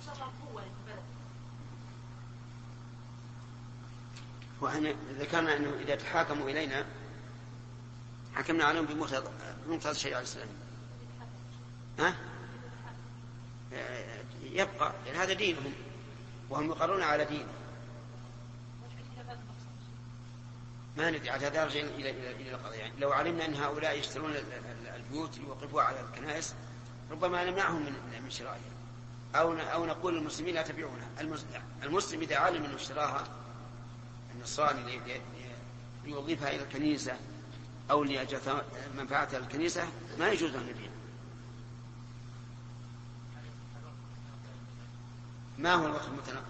صار قوه للبلد وأن ذكرنا أنه إذا تحاكموا إلينا حكمنا عليهم بمقتضى الشريعة الإسلامية. ها؟ يبقى يعني هذا دينهم وهم يقرون على دينهم ما ندري عاد هذا يرجع إلى إلى إلى القضية. يعني لو علمنا أن هؤلاء يشترون البيوت ليوقفوها على الكنائس ربما نمنعهم من من شرائها. أو أو نقول للمسلمين لا تبيعونها. المسلم إذا علم أنه اشتراها النصراني ليوظفها إلى الكنيسة أو لاجل منفعتها للكنيسه ما يجوز أن يبيع. ما هو الوقت المتنقل؟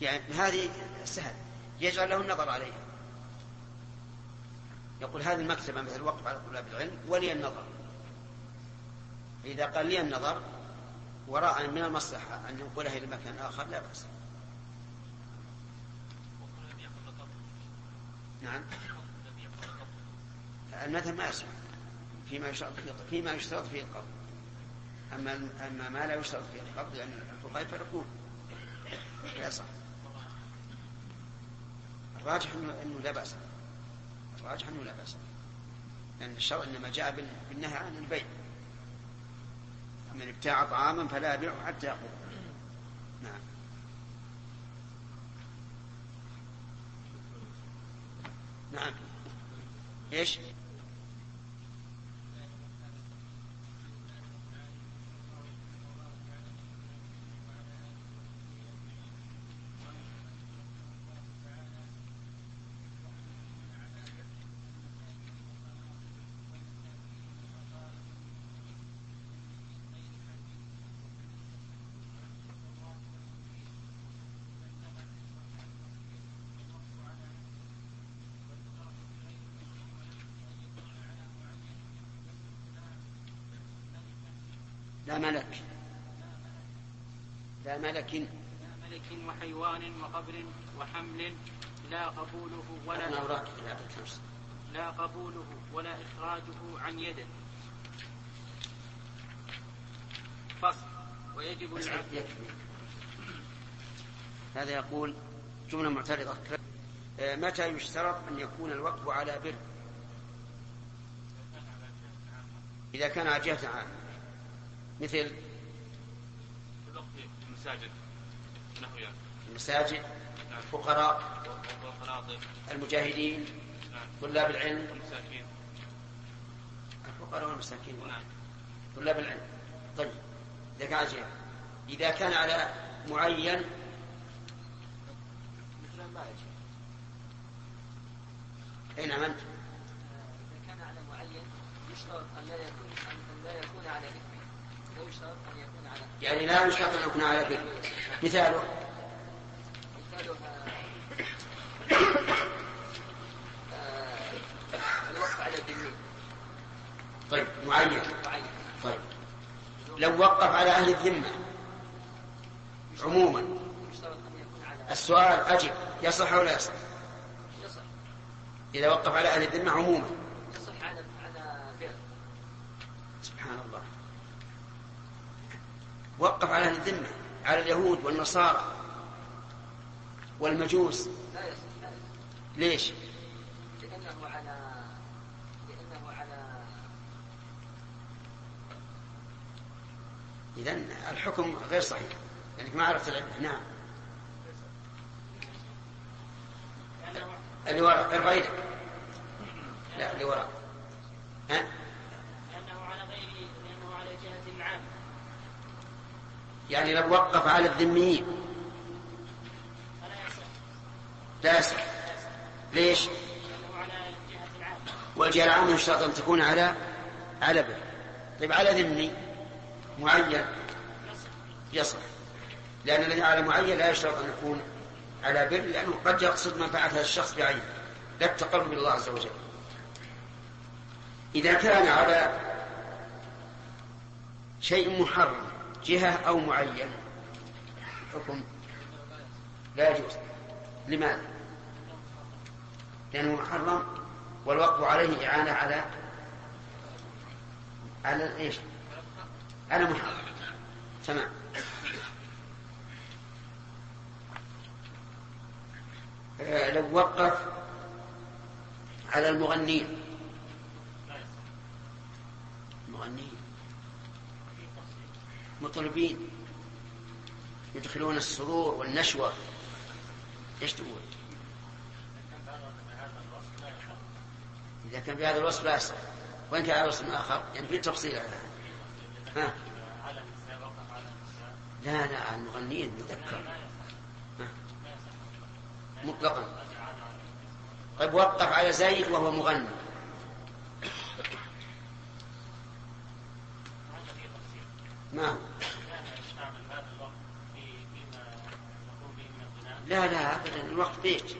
يعني هذه سهل. يجعل له النظر عليها. يقول هذه المكتبة مثل الوقف على طلاب العلم ولي النظر. إذا قال لي النظر وراء من المصلحة أن ننقلها إلى مكان آخر لا بأس. نعم. المثل ما يصح فيما يشترط فيه فيما يشترط فيه القبض. أما أما ما لا يشترط فيه القبض لأن يعني الفقهاء يفرقون لا يصح. الراجح أنه لا بأس. الراجح أنه لا بأس. لأن الشرع إنما جاء بالنهي عن البيع. من ابتاع طعاما فلا يبيعه حتى يقول نعم. نعم. إيش؟ لا ملك. لا ملك. لا ملك وحيوان وقبر وحمل لا قبوله ولا لا قبوله ولا إخراجه عن يده. فصل. ويجب العبد هذا يقول جملة معترضة. آه، متى يشترط أن يكون الوقف على بر؟ إذا كان على جهة عامة مثل المساجد المساجد الفقراء والقناطر المجاهدين نعم. طلاب العلم. والمساكين. الفقراء والمساكين. نعم. طلاب العلم. طيب إذا كان على إذا كان على معين مثل ما يجي أي نعم أنت إذا كان على معين يشترط أن لا يكون أن لا يكون على إثمه يعني لا يشترط أن يكون على بر مثاله الوقف على الذمي طيب معين. طيب. لو وقف على أهل الذمة عموما السؤال أجب يصح أو لا يصح يصح؟ إذا وقف على أهل الذمة عموما يصح على على بر سبحان الله وقف على أهل الذمة على اليهود والنصارى والمجوس. لا يصح ليش؟ لأنه على لأنه على إذا الحكم غير صحيح لأنك ما عرفت العلة نعم. اللي وراء ارفع يدك لا اللي وراء. ها لأنه على غير لأنه على جهة العام يعني لو وقف على الذميين. لا يصح. ليش؟ والجهة العامة يشترط أن تكون على على بر طيب على ذمي معين يصح. لأن الذي على معين لا يشترط أن يكون على بر لأنه قد يقصد منفعة هذا الشخص بعينه لا التقرب إلى الله عز وجل. إذا كان على شيء محرم جهة أو معين. حكم لا يجوز. لماذا؟ لأنه محرم والوقف عليه إعانة على على إيش؟ على محرم. تمام. آه، لو وقف على المغنين المغنين مطربين يدخلون السرور والنشوة. إيش تقول؟ إذا كان بهذا الوصف لا يصح وإن كان على وصف آخر يعني في تفصيل على هذا. ها؟ لا لا المغنيين مذكر ها. مطلقا. طيب وقف على زيد وهو مغني. ما هو؟ لا لا ابدا الوقت بيت.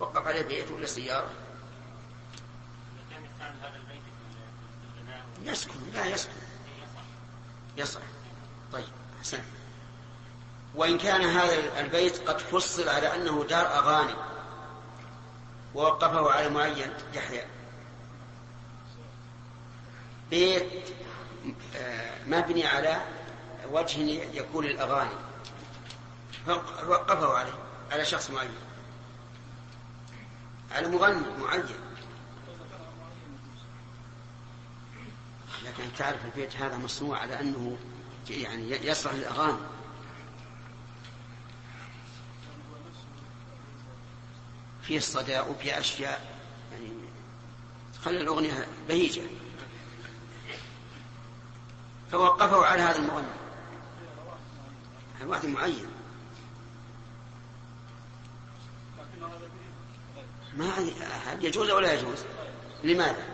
وقف عليه بيت ولا سيارة. يسكن لا يسكن. يصح. طيب أحسن. وإن كان هذا البيت قد فصل على أنه دار أغاني ووقفه على معين يحيى. بيت آه، مبني على وجه يكون الأغاني. فوقفه عليه على شخص معين. على مغني معين لكن تعرف البيت هذا مصنوع على أنه يعني يصلح للأغاني. فيه الصداء وفيه أشياء يعني خلى الأغنية بهيجة. فوقفه على هذا المغني. على واحد معين. ما هل يجوز أو لا يجوز؟ لماذا؟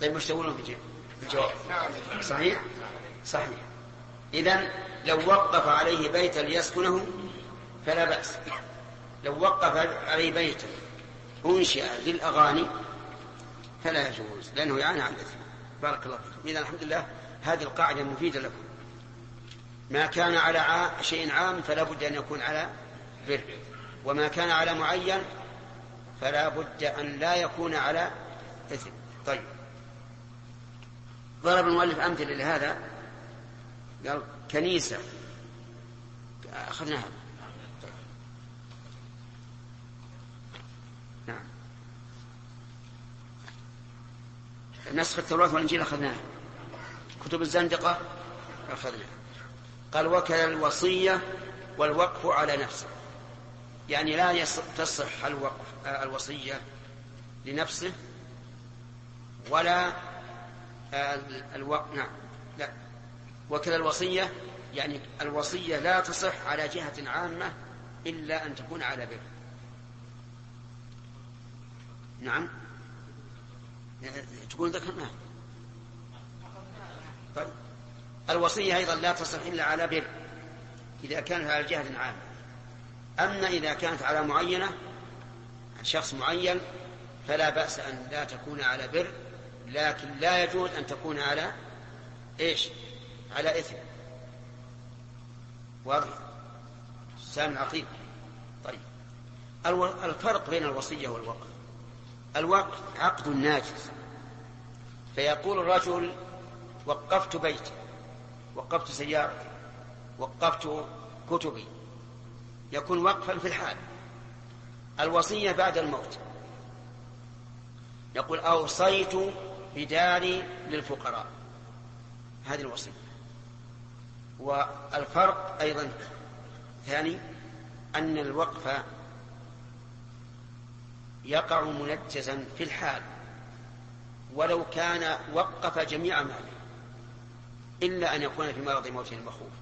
طيب وش تقولون في الجواب؟ صحيح؟ صحيح إذا لو وقف عليه بيتا ليسكنه فلا بأس لو وقف عليه بيتا أنشئ للأغاني فلا يجوز لأنه يعاني عن الإثم بارك الله فيكم إذا الحمد لله هذه القاعدة مفيدة لكم ما كان على شيء عام فلا بد أن يكون على بر. وما كان على معين فلا بد أن لا يكون على إثم. طيب. ضرب المؤلف أمثلة لهذا. قال كنيسة. أخذناها. نعم. نسخ التوراة والإنجيل أخذناها. كتب الزندقة أخذناها. قال وكل الوصية والوقف على نفسه. يعني لا تصح الوقف آه، الوصية لنفسه ولا آه، الوقف نعم لا. وكذا الوصية يعني الوصية لا تصح على جهة عامة إلا أن تكون على بر نعم. تقول ذكرناها. طيب. الوصية أيضا لا تصح إلا على بر إذا كانت على جهة عامة. أما إذا كانت على معينة شخص معين فلا بأس أن لا تكون على بر لكن لا يجوز أن تكون على إيش؟ على إثم. واضح؟ سام عقيم طيب. الفرق بين الوصية والوقف الوقف عقد ناجز. فيقول الرجل وقفت بيتي. وقفت سيارتي وقفت كتبي. يكون وقفا في الحال. الوصية بعد الموت. يقول أوصيت بداري للفقراء. هذه الوصية. والفرق أيضا. ثاني أن الوقف يقع منجزا في الحال. ولو كان وقف جميع ماله. إلا أن يكون في مرض موت المخوف.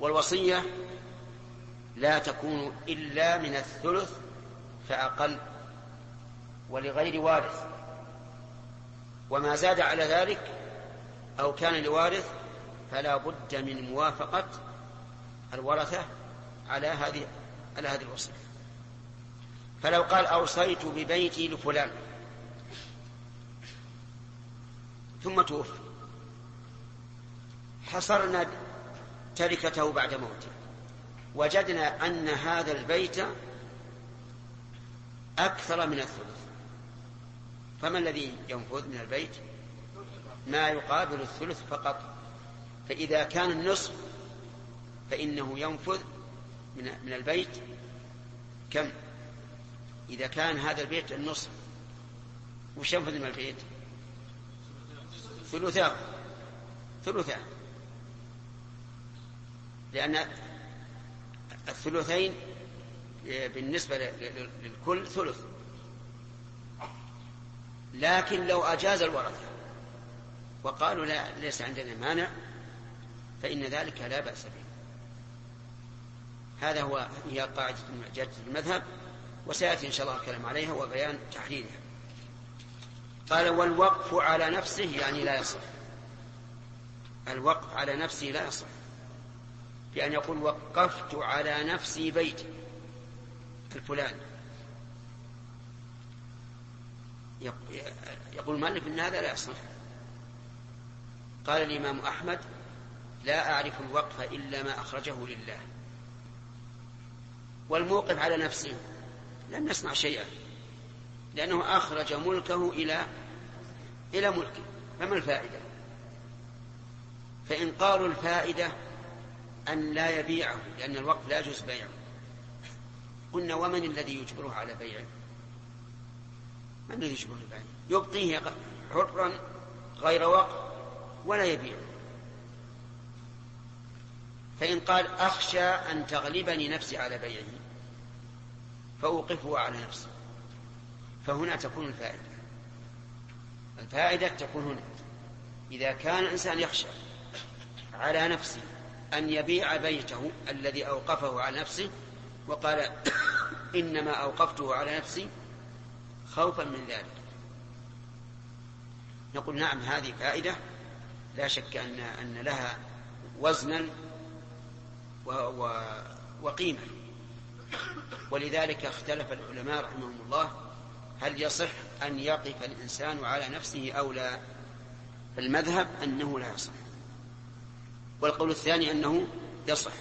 والوصية لا تكون إلا من الثلث فأقل ولغير وارث. وما زاد على ذلك أو كان لوارث فلا بد من موافقة الورثة على هذه على هذه الوصية. فلو قال أوصيت ببيتي لفلان ثم توفي. حصرنا تركته بعد موته. وجدنا أن هذا البيت أكثر من الثلث. فما الذي ينفذ من البيت؟ ما يقابل الثلث فقط. فإذا كان النصف فإنه ينفذ من البيت. كم؟ إذا كان هذا البيت النصف وش ينفذ من البيت؟ ثلثاه ثلثاه لأن الثلثين بالنسبة للكل ثلث. لكن لو أجاز الورثة وقالوا لا ليس عندنا مانع فإن ذلك لا بأس به. هذا هو هي قاعدة المذهب وسيأتي إن شاء الله الكلام عليها وبيان تحليلها. قال والوقف على نفسه يعني لا يصح. الوقف على نفسه لا يصح. بأن يقول وقفت على نفسي بيتي الفلاني. يقول المؤلف إن هذا لا يصح. قال الإمام أحمد لا أعرف الوقف إلا ما أخرجه لله. والموقف على نفسه لم نسمع شيئا لأنه أخرج ملكه إلى إلى ملكه. فما الفائدة؟ فإن قالوا الفائدة أن لا يبيعه لأن الوقف لا يجوز بيعه. قلنا ومن الذي يجبره على بيعه؟ من الذي يجبره على بيعه؟ يبقيه حرا غير وقف ولا يبيعه. فإن قال أخشى أن تغلبني نفسي على بيعه فأوقفه على نفسي فهنا تكون الفائدة. الفائدة تكون هنا. إذا كان الإنسان يخشى على نفسه أن يبيع بيته الذي أوقفه على نفسه وقال إنما أوقفته على نفسي خوفا من ذلك. نقول نعم هذه فائدة. لا شك أن أن لها وزنا و و وقيمة. ولذلك اختلف العلماء رحمهم الله هل يصح أن يقف الإنسان على نفسه أو لا؟ فالمذهب أنه لا يصح. والقول الثاني أنه يصح.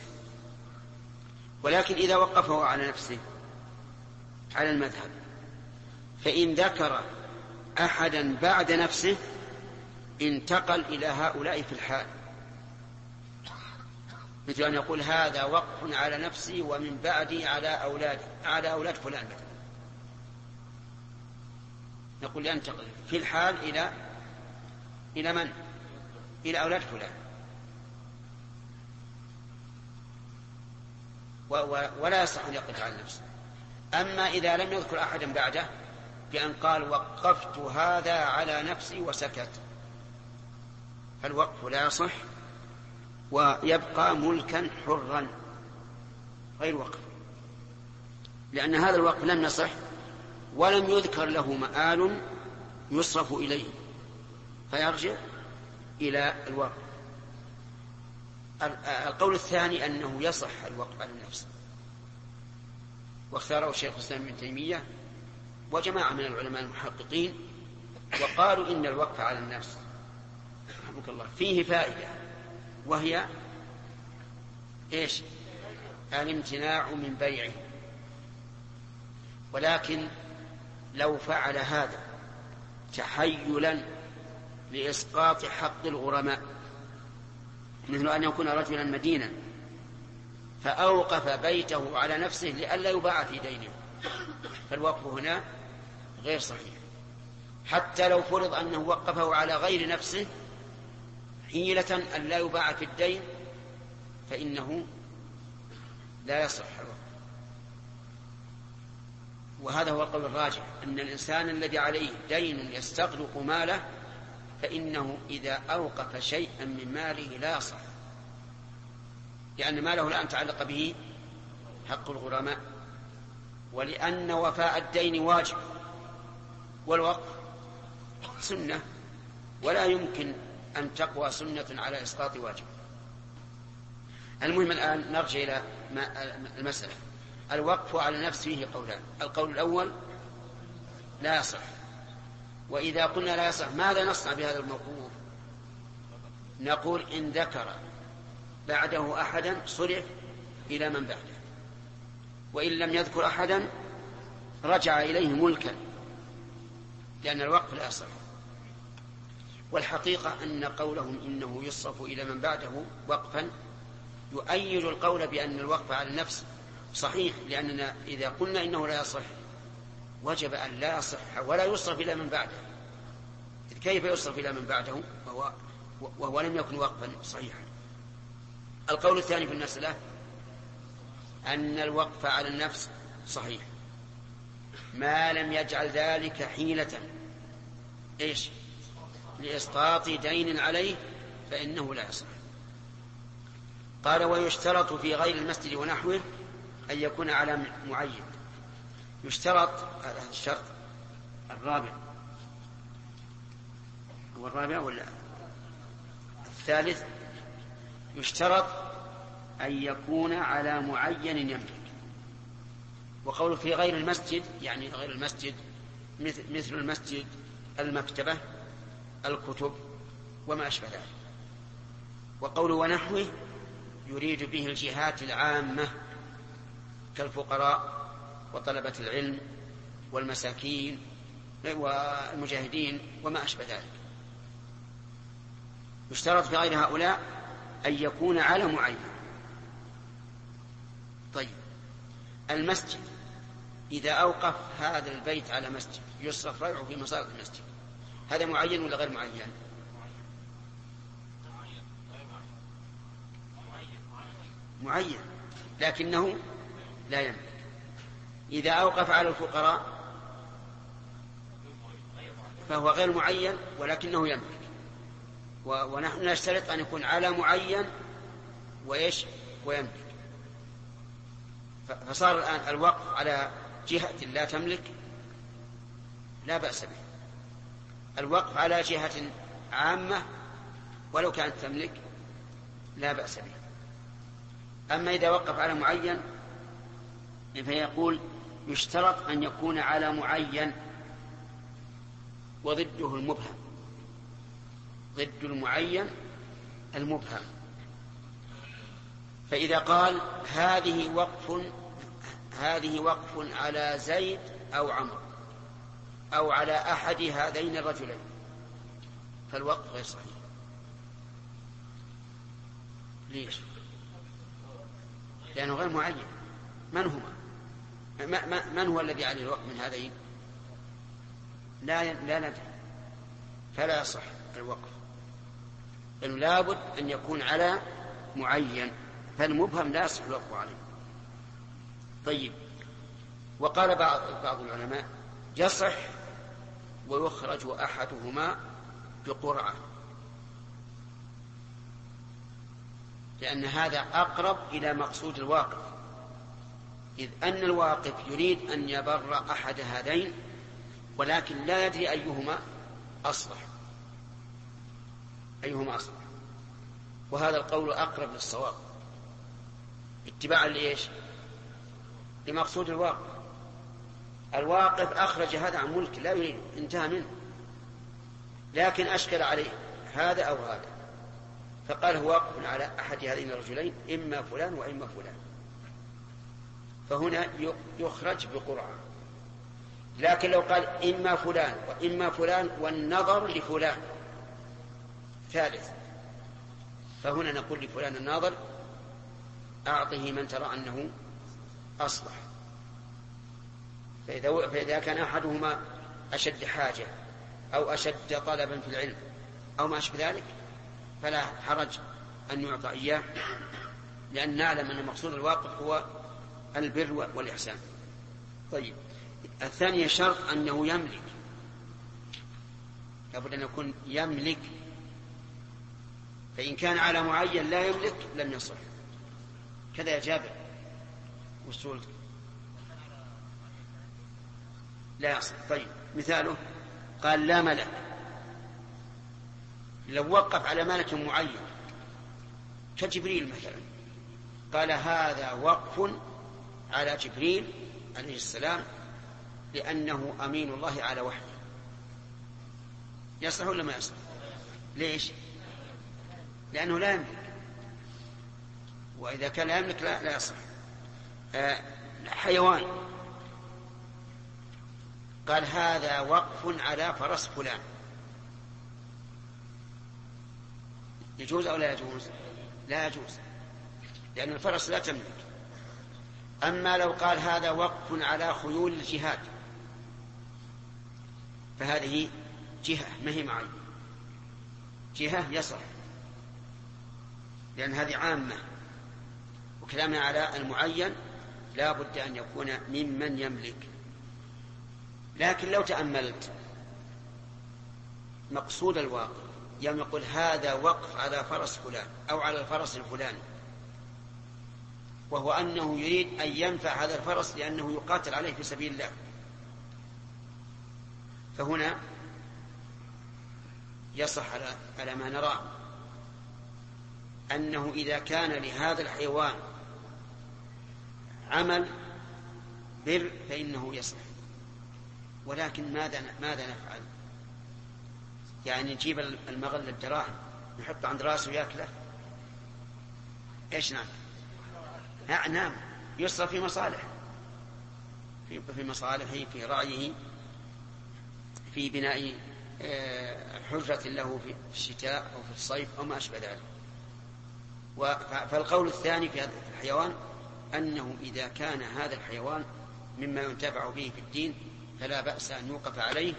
ولكن إذا وقفه على نفسه على المذهب فإن ذكر أحدا بعد نفسه انتقل إلى هؤلاء في الحال. مثل أن يقول هذا وقف على نفسي ومن بعدي على أولادي على أولاد فلان. مثلا نقول ينتقل في الحال إلى إلى من؟ إلى أولاد فلان و و ولا يصح أن يقف على نفسه. أما إذا لم يذكر أحدا بعده بأن قال وقفت هذا على نفسي وسكت. فالوقف لا يصح ويبقى ملكا حرا غير وقف. لأن هذا الوقف لم يصح ولم يذكر له مآل يصرف إليه. فيرجع إلى الوقف. القول الثاني أنه يصح الوقف على النفس. واختاره شيخ الإسلام ابن تيمية وجماعة من العلماء المحققين وقالوا إن الوقف على النفس رحمك الله فيه فائدة وهي إيش؟ الامتناع من بيعه. ولكن لو فعل هذا تحيلا لإسقاط حق الغرماء. مثل أن يكون رجلا مدينا فأوقف بيته على نفسه لئلا يباع في دينه. فالوقف هنا غير صحيح. حتى لو فرض أنه وقفه على غير نفسه حيلة أن لا يباع في الدين فإنه لا يصح الوقف. وهذا هو القول الراجح أن الإنسان الذي عليه دين يستغرق ماله فإنه إذا أوقف شيئا من ماله لا يصح لأن ماله الآن تعلق به حق الغرماء ولأن وفاء الدين واجب والوقف سنة ولا يمكن أن تقوى سنة على إسقاط واجب. المهم الآن نرجع إلى المسألة. الوقف على نفس فيه قولان. القول الأول لا يصح. وإذا قلنا لا يصح ماذا نصنع بهذا الموقوف؟ نقول إن ذكر بعده أحدا صرف إلى من بعده. وإن لم يذكر أحدا رجع إليه ملكا لأن الوقف لا يصح. والحقيقة أن قولهم إنه يصرف إلى من بعده وقفا يؤيد القول بأن الوقف على النفس صحيح لأننا إذا قلنا إنه لا يصح وجب أن لا يصح ولا يصرف إلى من بعده. كيف يصرف إلى من بعده؟ وهو, وهو لم يكن وقفا صحيحا. القول الثاني في المسألة أن الوقف على النفس صحيح. ما لم يجعل ذلك حيلة. إيش؟ لإسقاط دين عليه فإنه لا يصح. قال ويشترط في غير المسجد ونحوه أن يكون على معين. يشترط هذا الشرط. الرابع. هو الرابع ولا؟ الثالث يشترط أن يكون على معين يملك. وقول في غير المسجد يعني غير المسجد مثل المسجد المكتبة الكتب وما أشبه ذلك. وقول ونحوه يريد به الجهات العامة كالفقراء وطلبة العلم والمساكين والمجاهدين وما أشبه ذلك. يشترط في غير هؤلاء أن يكون على معين. طيب. المسجد. إذا أوقف هذا البيت على مسجد يصرف ريعه في مصارف المسجد. هذا معين ولا غير معين؟ معين. لكنه لا يملك إذا أوقف على الفقراء فهو غير معين ولكنه يملك. ونحن نشترط أن يكون على معين وإيش؟ ويملك. فصار الآن الوقف على جهة لا تملك لا بأس به. الوقف على جهة عامة ولو كانت تملك لا بأس به. أما إذا وقف على معين فيقول يشترط أن يكون على معين وضده المبهم. ضد المعين المبهم. فإذا قال هذه وقف هذه وقف على زيد أو عمرو أو على أحد هذين الرجلين. فالوقف غير صحيح. ليش؟ لأنه غير معين. من هما؟ من هو الذي عليه الوقف من هذين؟ لا لا ندري. فلا يصح الوقف. لأنه لابد أن يكون على معين. فالمبهم لا يصح الوقف عليه. طيب. وقال بعض بعض العلماء يصح ويخرج أحدهما بقرعة. لأن هذا أقرب إلى مقصود الواقف. إذ أن الواقف يريد أن يبر أحد هذين ولكن لا يدري أيهما أصلح. أيهما أصلح. وهذا القول أقرب للصواب. اتباعا لإيش؟ لمقصود الواقف. الواقف أخرج هذا عن ملك لا يريد انتهى منه. لكن أشكل عليه هذا أو هذا. فقال هو واقف على أحد هذين الرجلين إما فلان وإما فلان. فهنا يخرج بقرعة لكن لو قال إما فلان وإما فلان والنظر لفلان. ثالث. فهنا نقول لفلان الناظر أعطه من ترى أنه أصلح. فإذا, فإذا كان أحدهما أشد حاجة أو أشد طلبا في العلم أو ما أشبه ذلك فلا حرج أن يعطى إياه لأن نعلم أن مقصود الواقف هو البر والإحسان. طيب. الثانية شرط أنه يملك. لابد أن يكون يملك. فإن كان على معين لا يملك لم يصح. كذا يا جابر. وصول لا يصح. طيب. مثاله. قال لا ملك. لو وقف على ملك معين كجبريل مثلا قال هذا وقف على جبريل عليه السلام لأنه أمين الله على وحده يصلح ولا ما يصلح؟ ليش؟ لأنه لا يملك. وإذا كان لا يملك لا, لا يصح آه حيوان. قال هذا وقف على فرس فلان. يجوز أو لا يجوز؟ لا يجوز. لأن الفرس لا تملك. أما لو قال هذا وقف على خيول الجهاد فهذه جهة ما هي معي؟ جهة يصح لأن هذه عامة وكلامنا على المعين لا بد أن يكون ممن يملك. لكن لو تأملت مقصود الواقع يوم يقول هذا وقف على فرس فلان أو على الفرس الفلاني وهو أنه يريد أن ينفع هذا الفرس لأنه يقاتل عليه في سبيل الله فهنا يصح على على ما نراه أنه إذا كان لهذا الحيوان عمل بر فإنه يصلح ولكن ماذا ماذا نفعل؟ يعني نجيب المغل الدراهم نحطه عند رأسه وياكله إيش نعم؟ نعم. يصرف في مصالح في في مصالحه في رأيه في بناء آه، حجرة له في الشتاء أو في الصيف أو ما أشبه ذلك. فالقول الثاني في هذا الحيوان أنه إذا كان هذا الحيوان مما ينتفع به في الدين فلا بأس أن يوقف عليه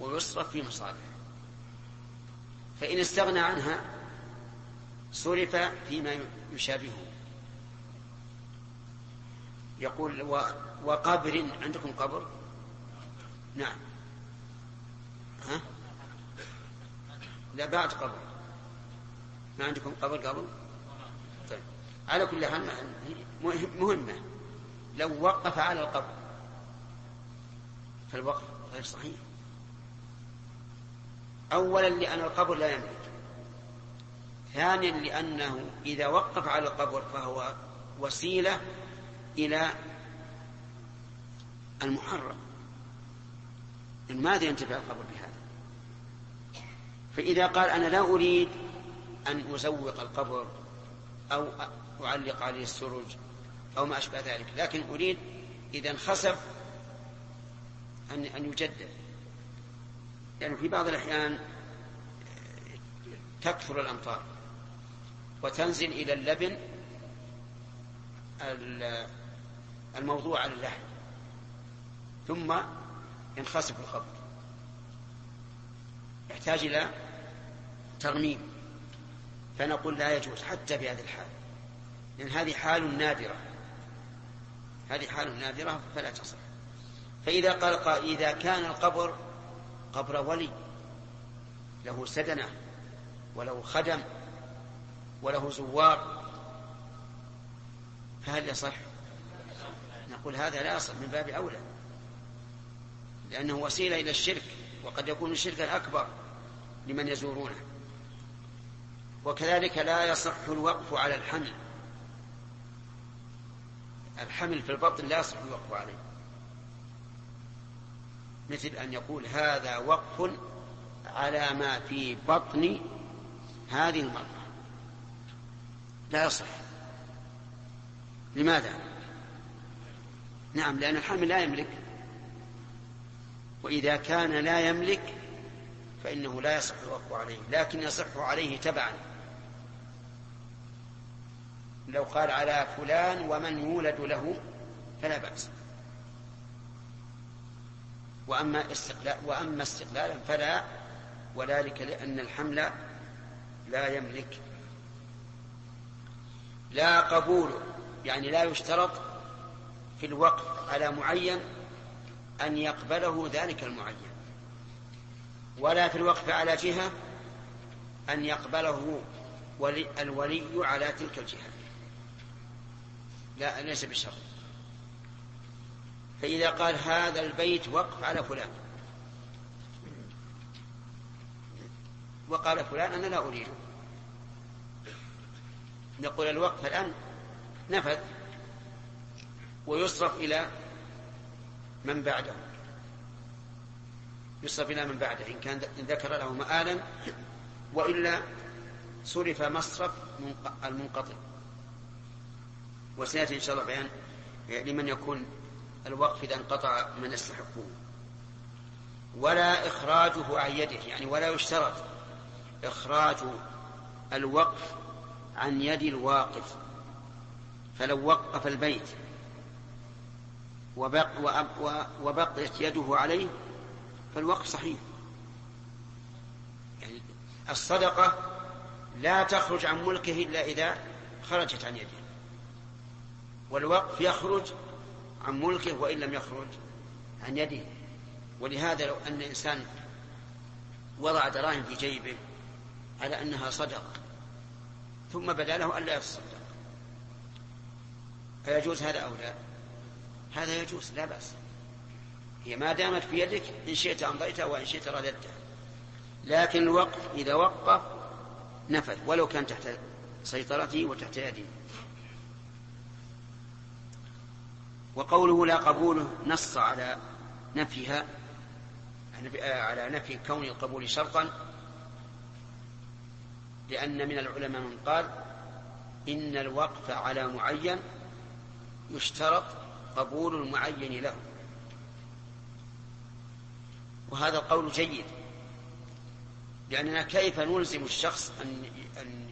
ويصرف في مصالح فإن استغنى عنها صرف فيما يشابهه. يقول وقبر عندكم قبر؟ نعم. ها؟ لا بعد قبر. ما عندكم قبر قبل؟ طيب. على كل حال مهمة. لو وقف على القبر فالوقف غير صحيح. أولا لأن القبر لا يملك. ثانيا لأنه إذا وقف على القبر فهو وسيلة إلى المحرم. ماذا ينتفع القبر بهذا؟ فإذا قال أنا لا أريد أن أزوق القبر أو أعلق عليه السرج أو ما أشبه ذلك لكن أريد إذا انخسف أن أن يجدد. يعني في بعض الأحيان تكثر الأمطار وتنزل إلى اللبن الموضوع على اللحم ثم ينخسف الخبر يحتاج إلى ترميم. فنقول لا يجوز حتى في هذه الحال. لأن هذه حال نادرة. هذه حال نادرة فلا تصح. فإذا قال قال إذا كان القبر قبر ولي. له سدنة وله خدم وله زوار. فهل يصح؟ نقول هذا لا يصح من باب أولى. لأنه وسيلة إلى الشرك وقد يكون الشرك الأكبر لمن يزورونه. وكذلك لا يصح الوقف على الحمل. الحمل في البطن لا يصح الوقف عليه. مثل أن يقول هذا وقف على ما في بطن هذه المرأة. لا يصح. لماذا؟ نعم لأن الحمل لا يملك. وإذا كان لا يملك فإنه لا يصح الوقف عليه لكن يصح عليه تبعا. لو قال على فلان ومن يولد له فلا بأس. وأما استقلال وأما استقلالا فلا وذلك لأن الحمل لا يملك. لا قبول يعني لا يشترط في الوقف على معين أن يقبله ذلك المعين. ولا في الوقف على جهة أن يقبله ولي الولي على تلك الجهة. لا ليس بشرط. فإذا قال هذا البيت وقف على فلان. وقال فلان أنا لا أريده. نقول الوقف الآن نفذ. ويصرف إلى من بعده. يصرف إلى من بعده إن كان ذكر له مآلا وإلا صرف مصرف المنقطع. وسيأتي إن شاء الله بيان لمن يكون الوقف إذا انقطع من يستحقه. ولا إخراجه عن يده يعني ولا يشترط إخراج الوقف عن يد الواقف. فلو وقف البيت وبق وبقيت يده عليه فالوقف صحيح. يعني الصدقة لا تخرج عن ملكه إلا إذا خرجت عن يده. والوقف يخرج عن ملكه وإن لم يخرج عن يده. ولهذا لو أن إنسان وضع دراهم في جيبه على أنها صدقة ثم بدا له ألا يتصدق. فيجوز هذا أو لا؟ هذا يجوز لا بأس. هي ما دامت في يدك إن شئت أمضيتها وإن شئت رددتها. لكن الوقف إذا وقف نفذ ولو كان تحت سيطرته وتحت يده. وقوله لا قبوله نص على نفيها على نفي كون القبول شرطا لأن من العلماء من قال إن الوقف على معين يشترط قبول المعين له. وهذا القول جيد. لأننا كيف نلزم الشخص أن أن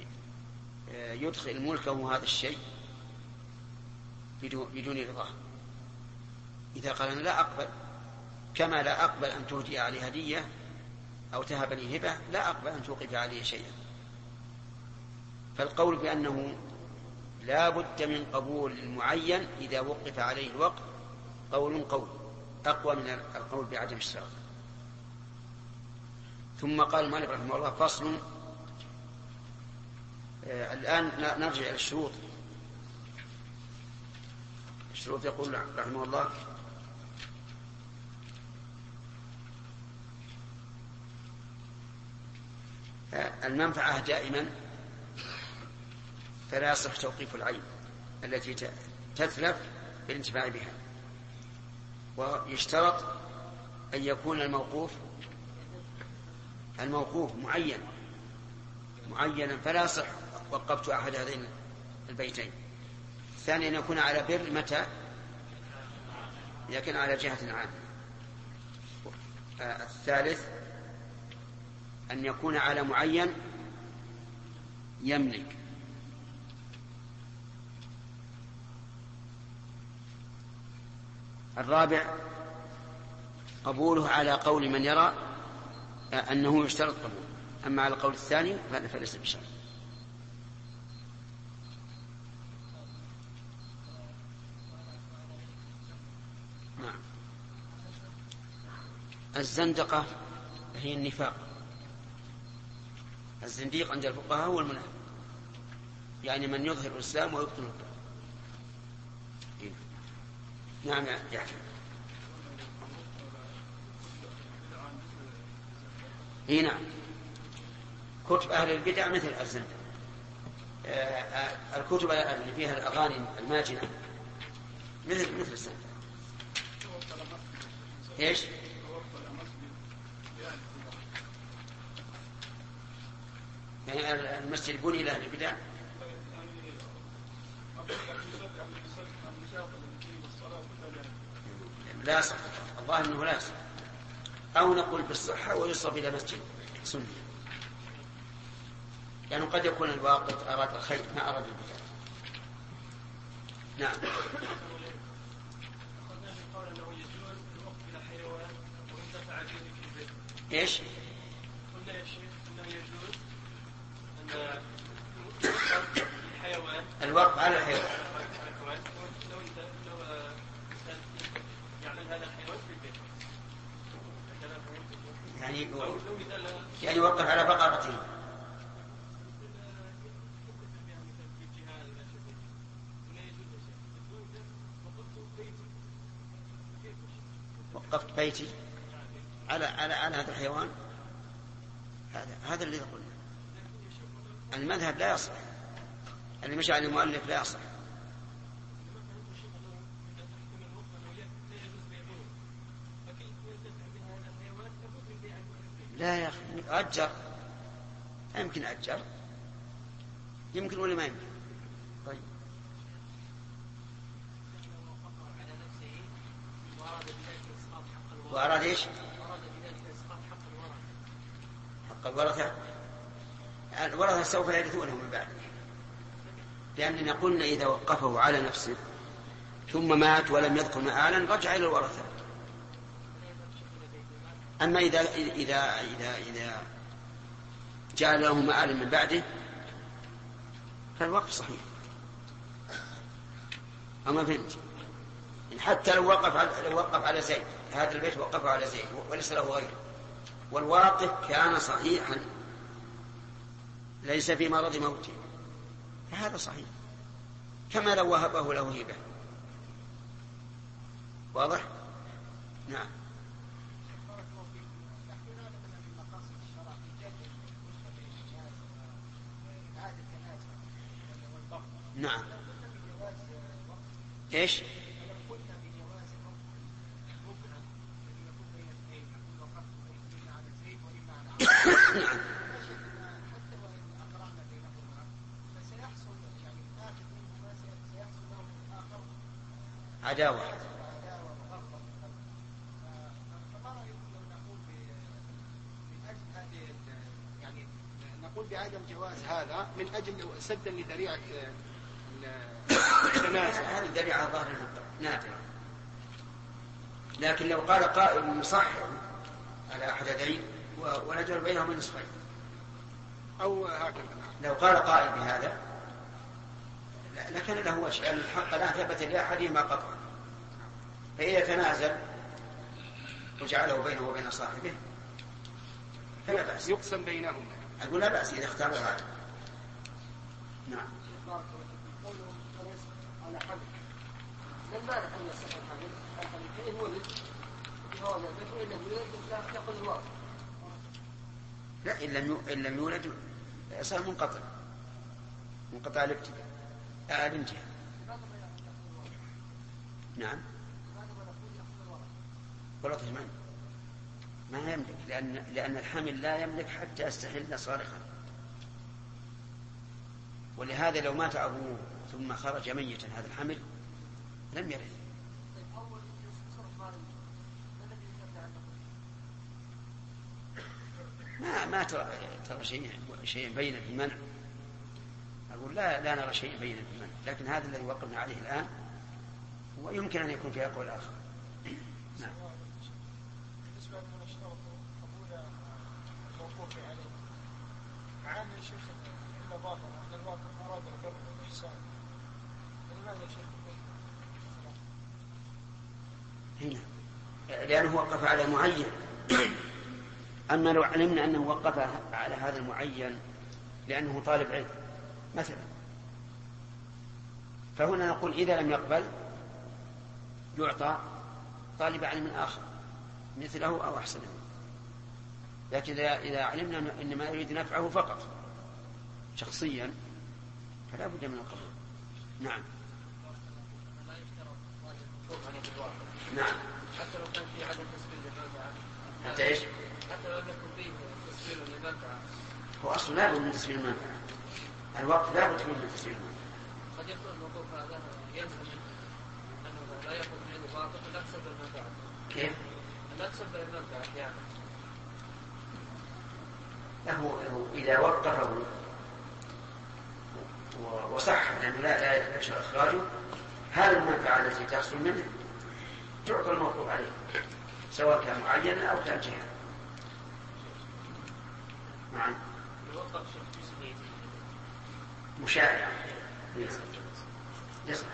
يدخل ملكه هذا الشيء بدون رضاه إذا قال أنا لا أقبل كما لا أقبل أن تهدي علي هدية أو تهب لي هبة لا أقبل أن توقف علي شيئا. فالقول بأنه لا بد من قبول المعين إذا وقف عليه الوقف قول قول أقوى من القول بعدم الشرط ثم قال المالك رحمه الله فصل. آه الآن نرجع إلى الشروط. الشروط يقول رحمه الله المنفعة دائما. فلا يصح توقيف العين التي تتلف بالانتفاع بها. ويشترط أن يكون الموقوف الموقوف معين معينا فلا يصح وقفت أحد هذين البيتين. الثاني أن يكون على بر متى؟ كان على جهة عامة. الثالث أن يكون على معين يملك. الرابع قبوله على قول من يرى آه، أنه يشترط قبول. أما على القول الثاني فليس بشرط. نعم. الزندقة هي النفاق. الزنديق عند الفقهاء هو المنافق. يعني من يظهر الإسلام ويبطن الكفر نعم يحيى إي نعم. كتب أهل البدع مثل الزندقة آه، آه، الكتب اللي فيها الأغاني الماجنة. مثل مثل الزندقة إيش؟ يعني المسجد بني لأهل البدع. لا يصح. الظاهر إنه لا يصح. أو نقول بالصحة ويصرف إلى مسجد سني يعني قد يكون الواقف أراد الخير ما أراد البدع. نعم. إيش؟ قلنا يا شيخ انه يجوز ان الوقف على الحيوان لو لو يعمل هذا الحيوان في البيت يعني يعني يوقف على بقرته وقفت بيتي على على على هذا الحيوان؟ هذا هذا الذي قلنا المذهب لا يصح. اللي مشى على المؤلف لا يصح. لا يا أخي. أجر. يمكن أجر. يمكن ولا ما يمكن؟ طيب. وأراد إيش؟ حق الورثة. الورثة سوف يرثونه من بعد. لأننا قلنا إذا وقفه على نفسه ثم مات ولم يذكر مآلا رجع إلى الورثة. أما إذا إذا إذا إذا جعل له مآلا من بعده فالوقف صحيح. أما فهمت حتى لو وقف على لو وقف على زيد هذا البيت وقفه على زيد وليس له غيره. والواقف كان صحيحا. ليس في مرض موته. فهذا صحيح. كما لو وهبه له هبه. واضح؟ نعم. نعم إيش؟ نعم عداوة يعني نقول بعدم جواز هذا من أجل سدا لذريعة التنازع هذه ذريعه ظاهر نادرة. لكن لو قال قائل صح على احد يدين ونجعل بينهما نصفين. أو هكذا. لو قال قائل بهذا لكان له وجه لأن الحق لا ثبت لأحدهما قطعا. فاذا تنازل وجعله بينه وبين صاحبه فلا بأس. يقسم بينهما. أقول لا بأس إذا اختار هذا. نعم على حمل لم يولد لا إن لم إن لم يولد صار منقطع. منقطع الابتداء. آه الانتهاء. نعم. ورث من؟ ما يملك لأن لأن الحمل لا يملك حتى يستحل صارخا. ولهذا لو مات أبوه ثم خرج ميتا هذا الحمل لم يرث ما ما ترى ترى شيء شيء بين في المنع أقول لا لا نرى شيء بين في المنع لكن هذا الذي وقفنا عليه الآن ويمكن أن يكون في أقوال آخر. نعم. بالنسبة لمن اشترط قبول الموقوف عليه أن الشيخ إلا ظاهر أن الواقع أراد البر والإحسان فلماذا يا شيخ هنا لأنه وقف على معين. أما لو علمنا أنه وقف على هذا المعين لأنه طالب علم مثلا. فهنا نقول إذا لم يقبل يعطى طالب علم آخر مثله أو أحسن لكن إذا علمنا أن ما يريد نفعه فقط شخصيا فلا بد من القبول. نعم. نعم. حتى لو كان في عدم تسبيل للمنفعة حتى إيش؟ حتى لو لم يكن فيه تسبيل للمنفعة هو أصلا لا بد من تسبيل المنفعة الوقت لا بد من تسبيل المنفعة قد يكون الموقوف هذا يلزم أنه لا من عنده باطل لا تسبب المنفعة كيف؟ لا تسبب المنفعة يعني. له إذا وقفه وصح أنه لا لا يخشى إخراجه هذه المنفعة التي تحصل منه تعطى الموقوف عليه سواء كان معينا أو كان جهة. نعم. مشاع يصلح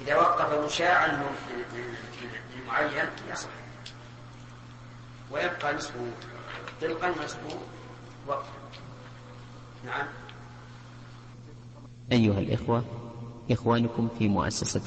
إذا وقف مشاعا للمعين يصلح ويبقى نصفه طلقا ونصفه وقفا. نعم. أيها الإخوة إخوانكم في مؤسسة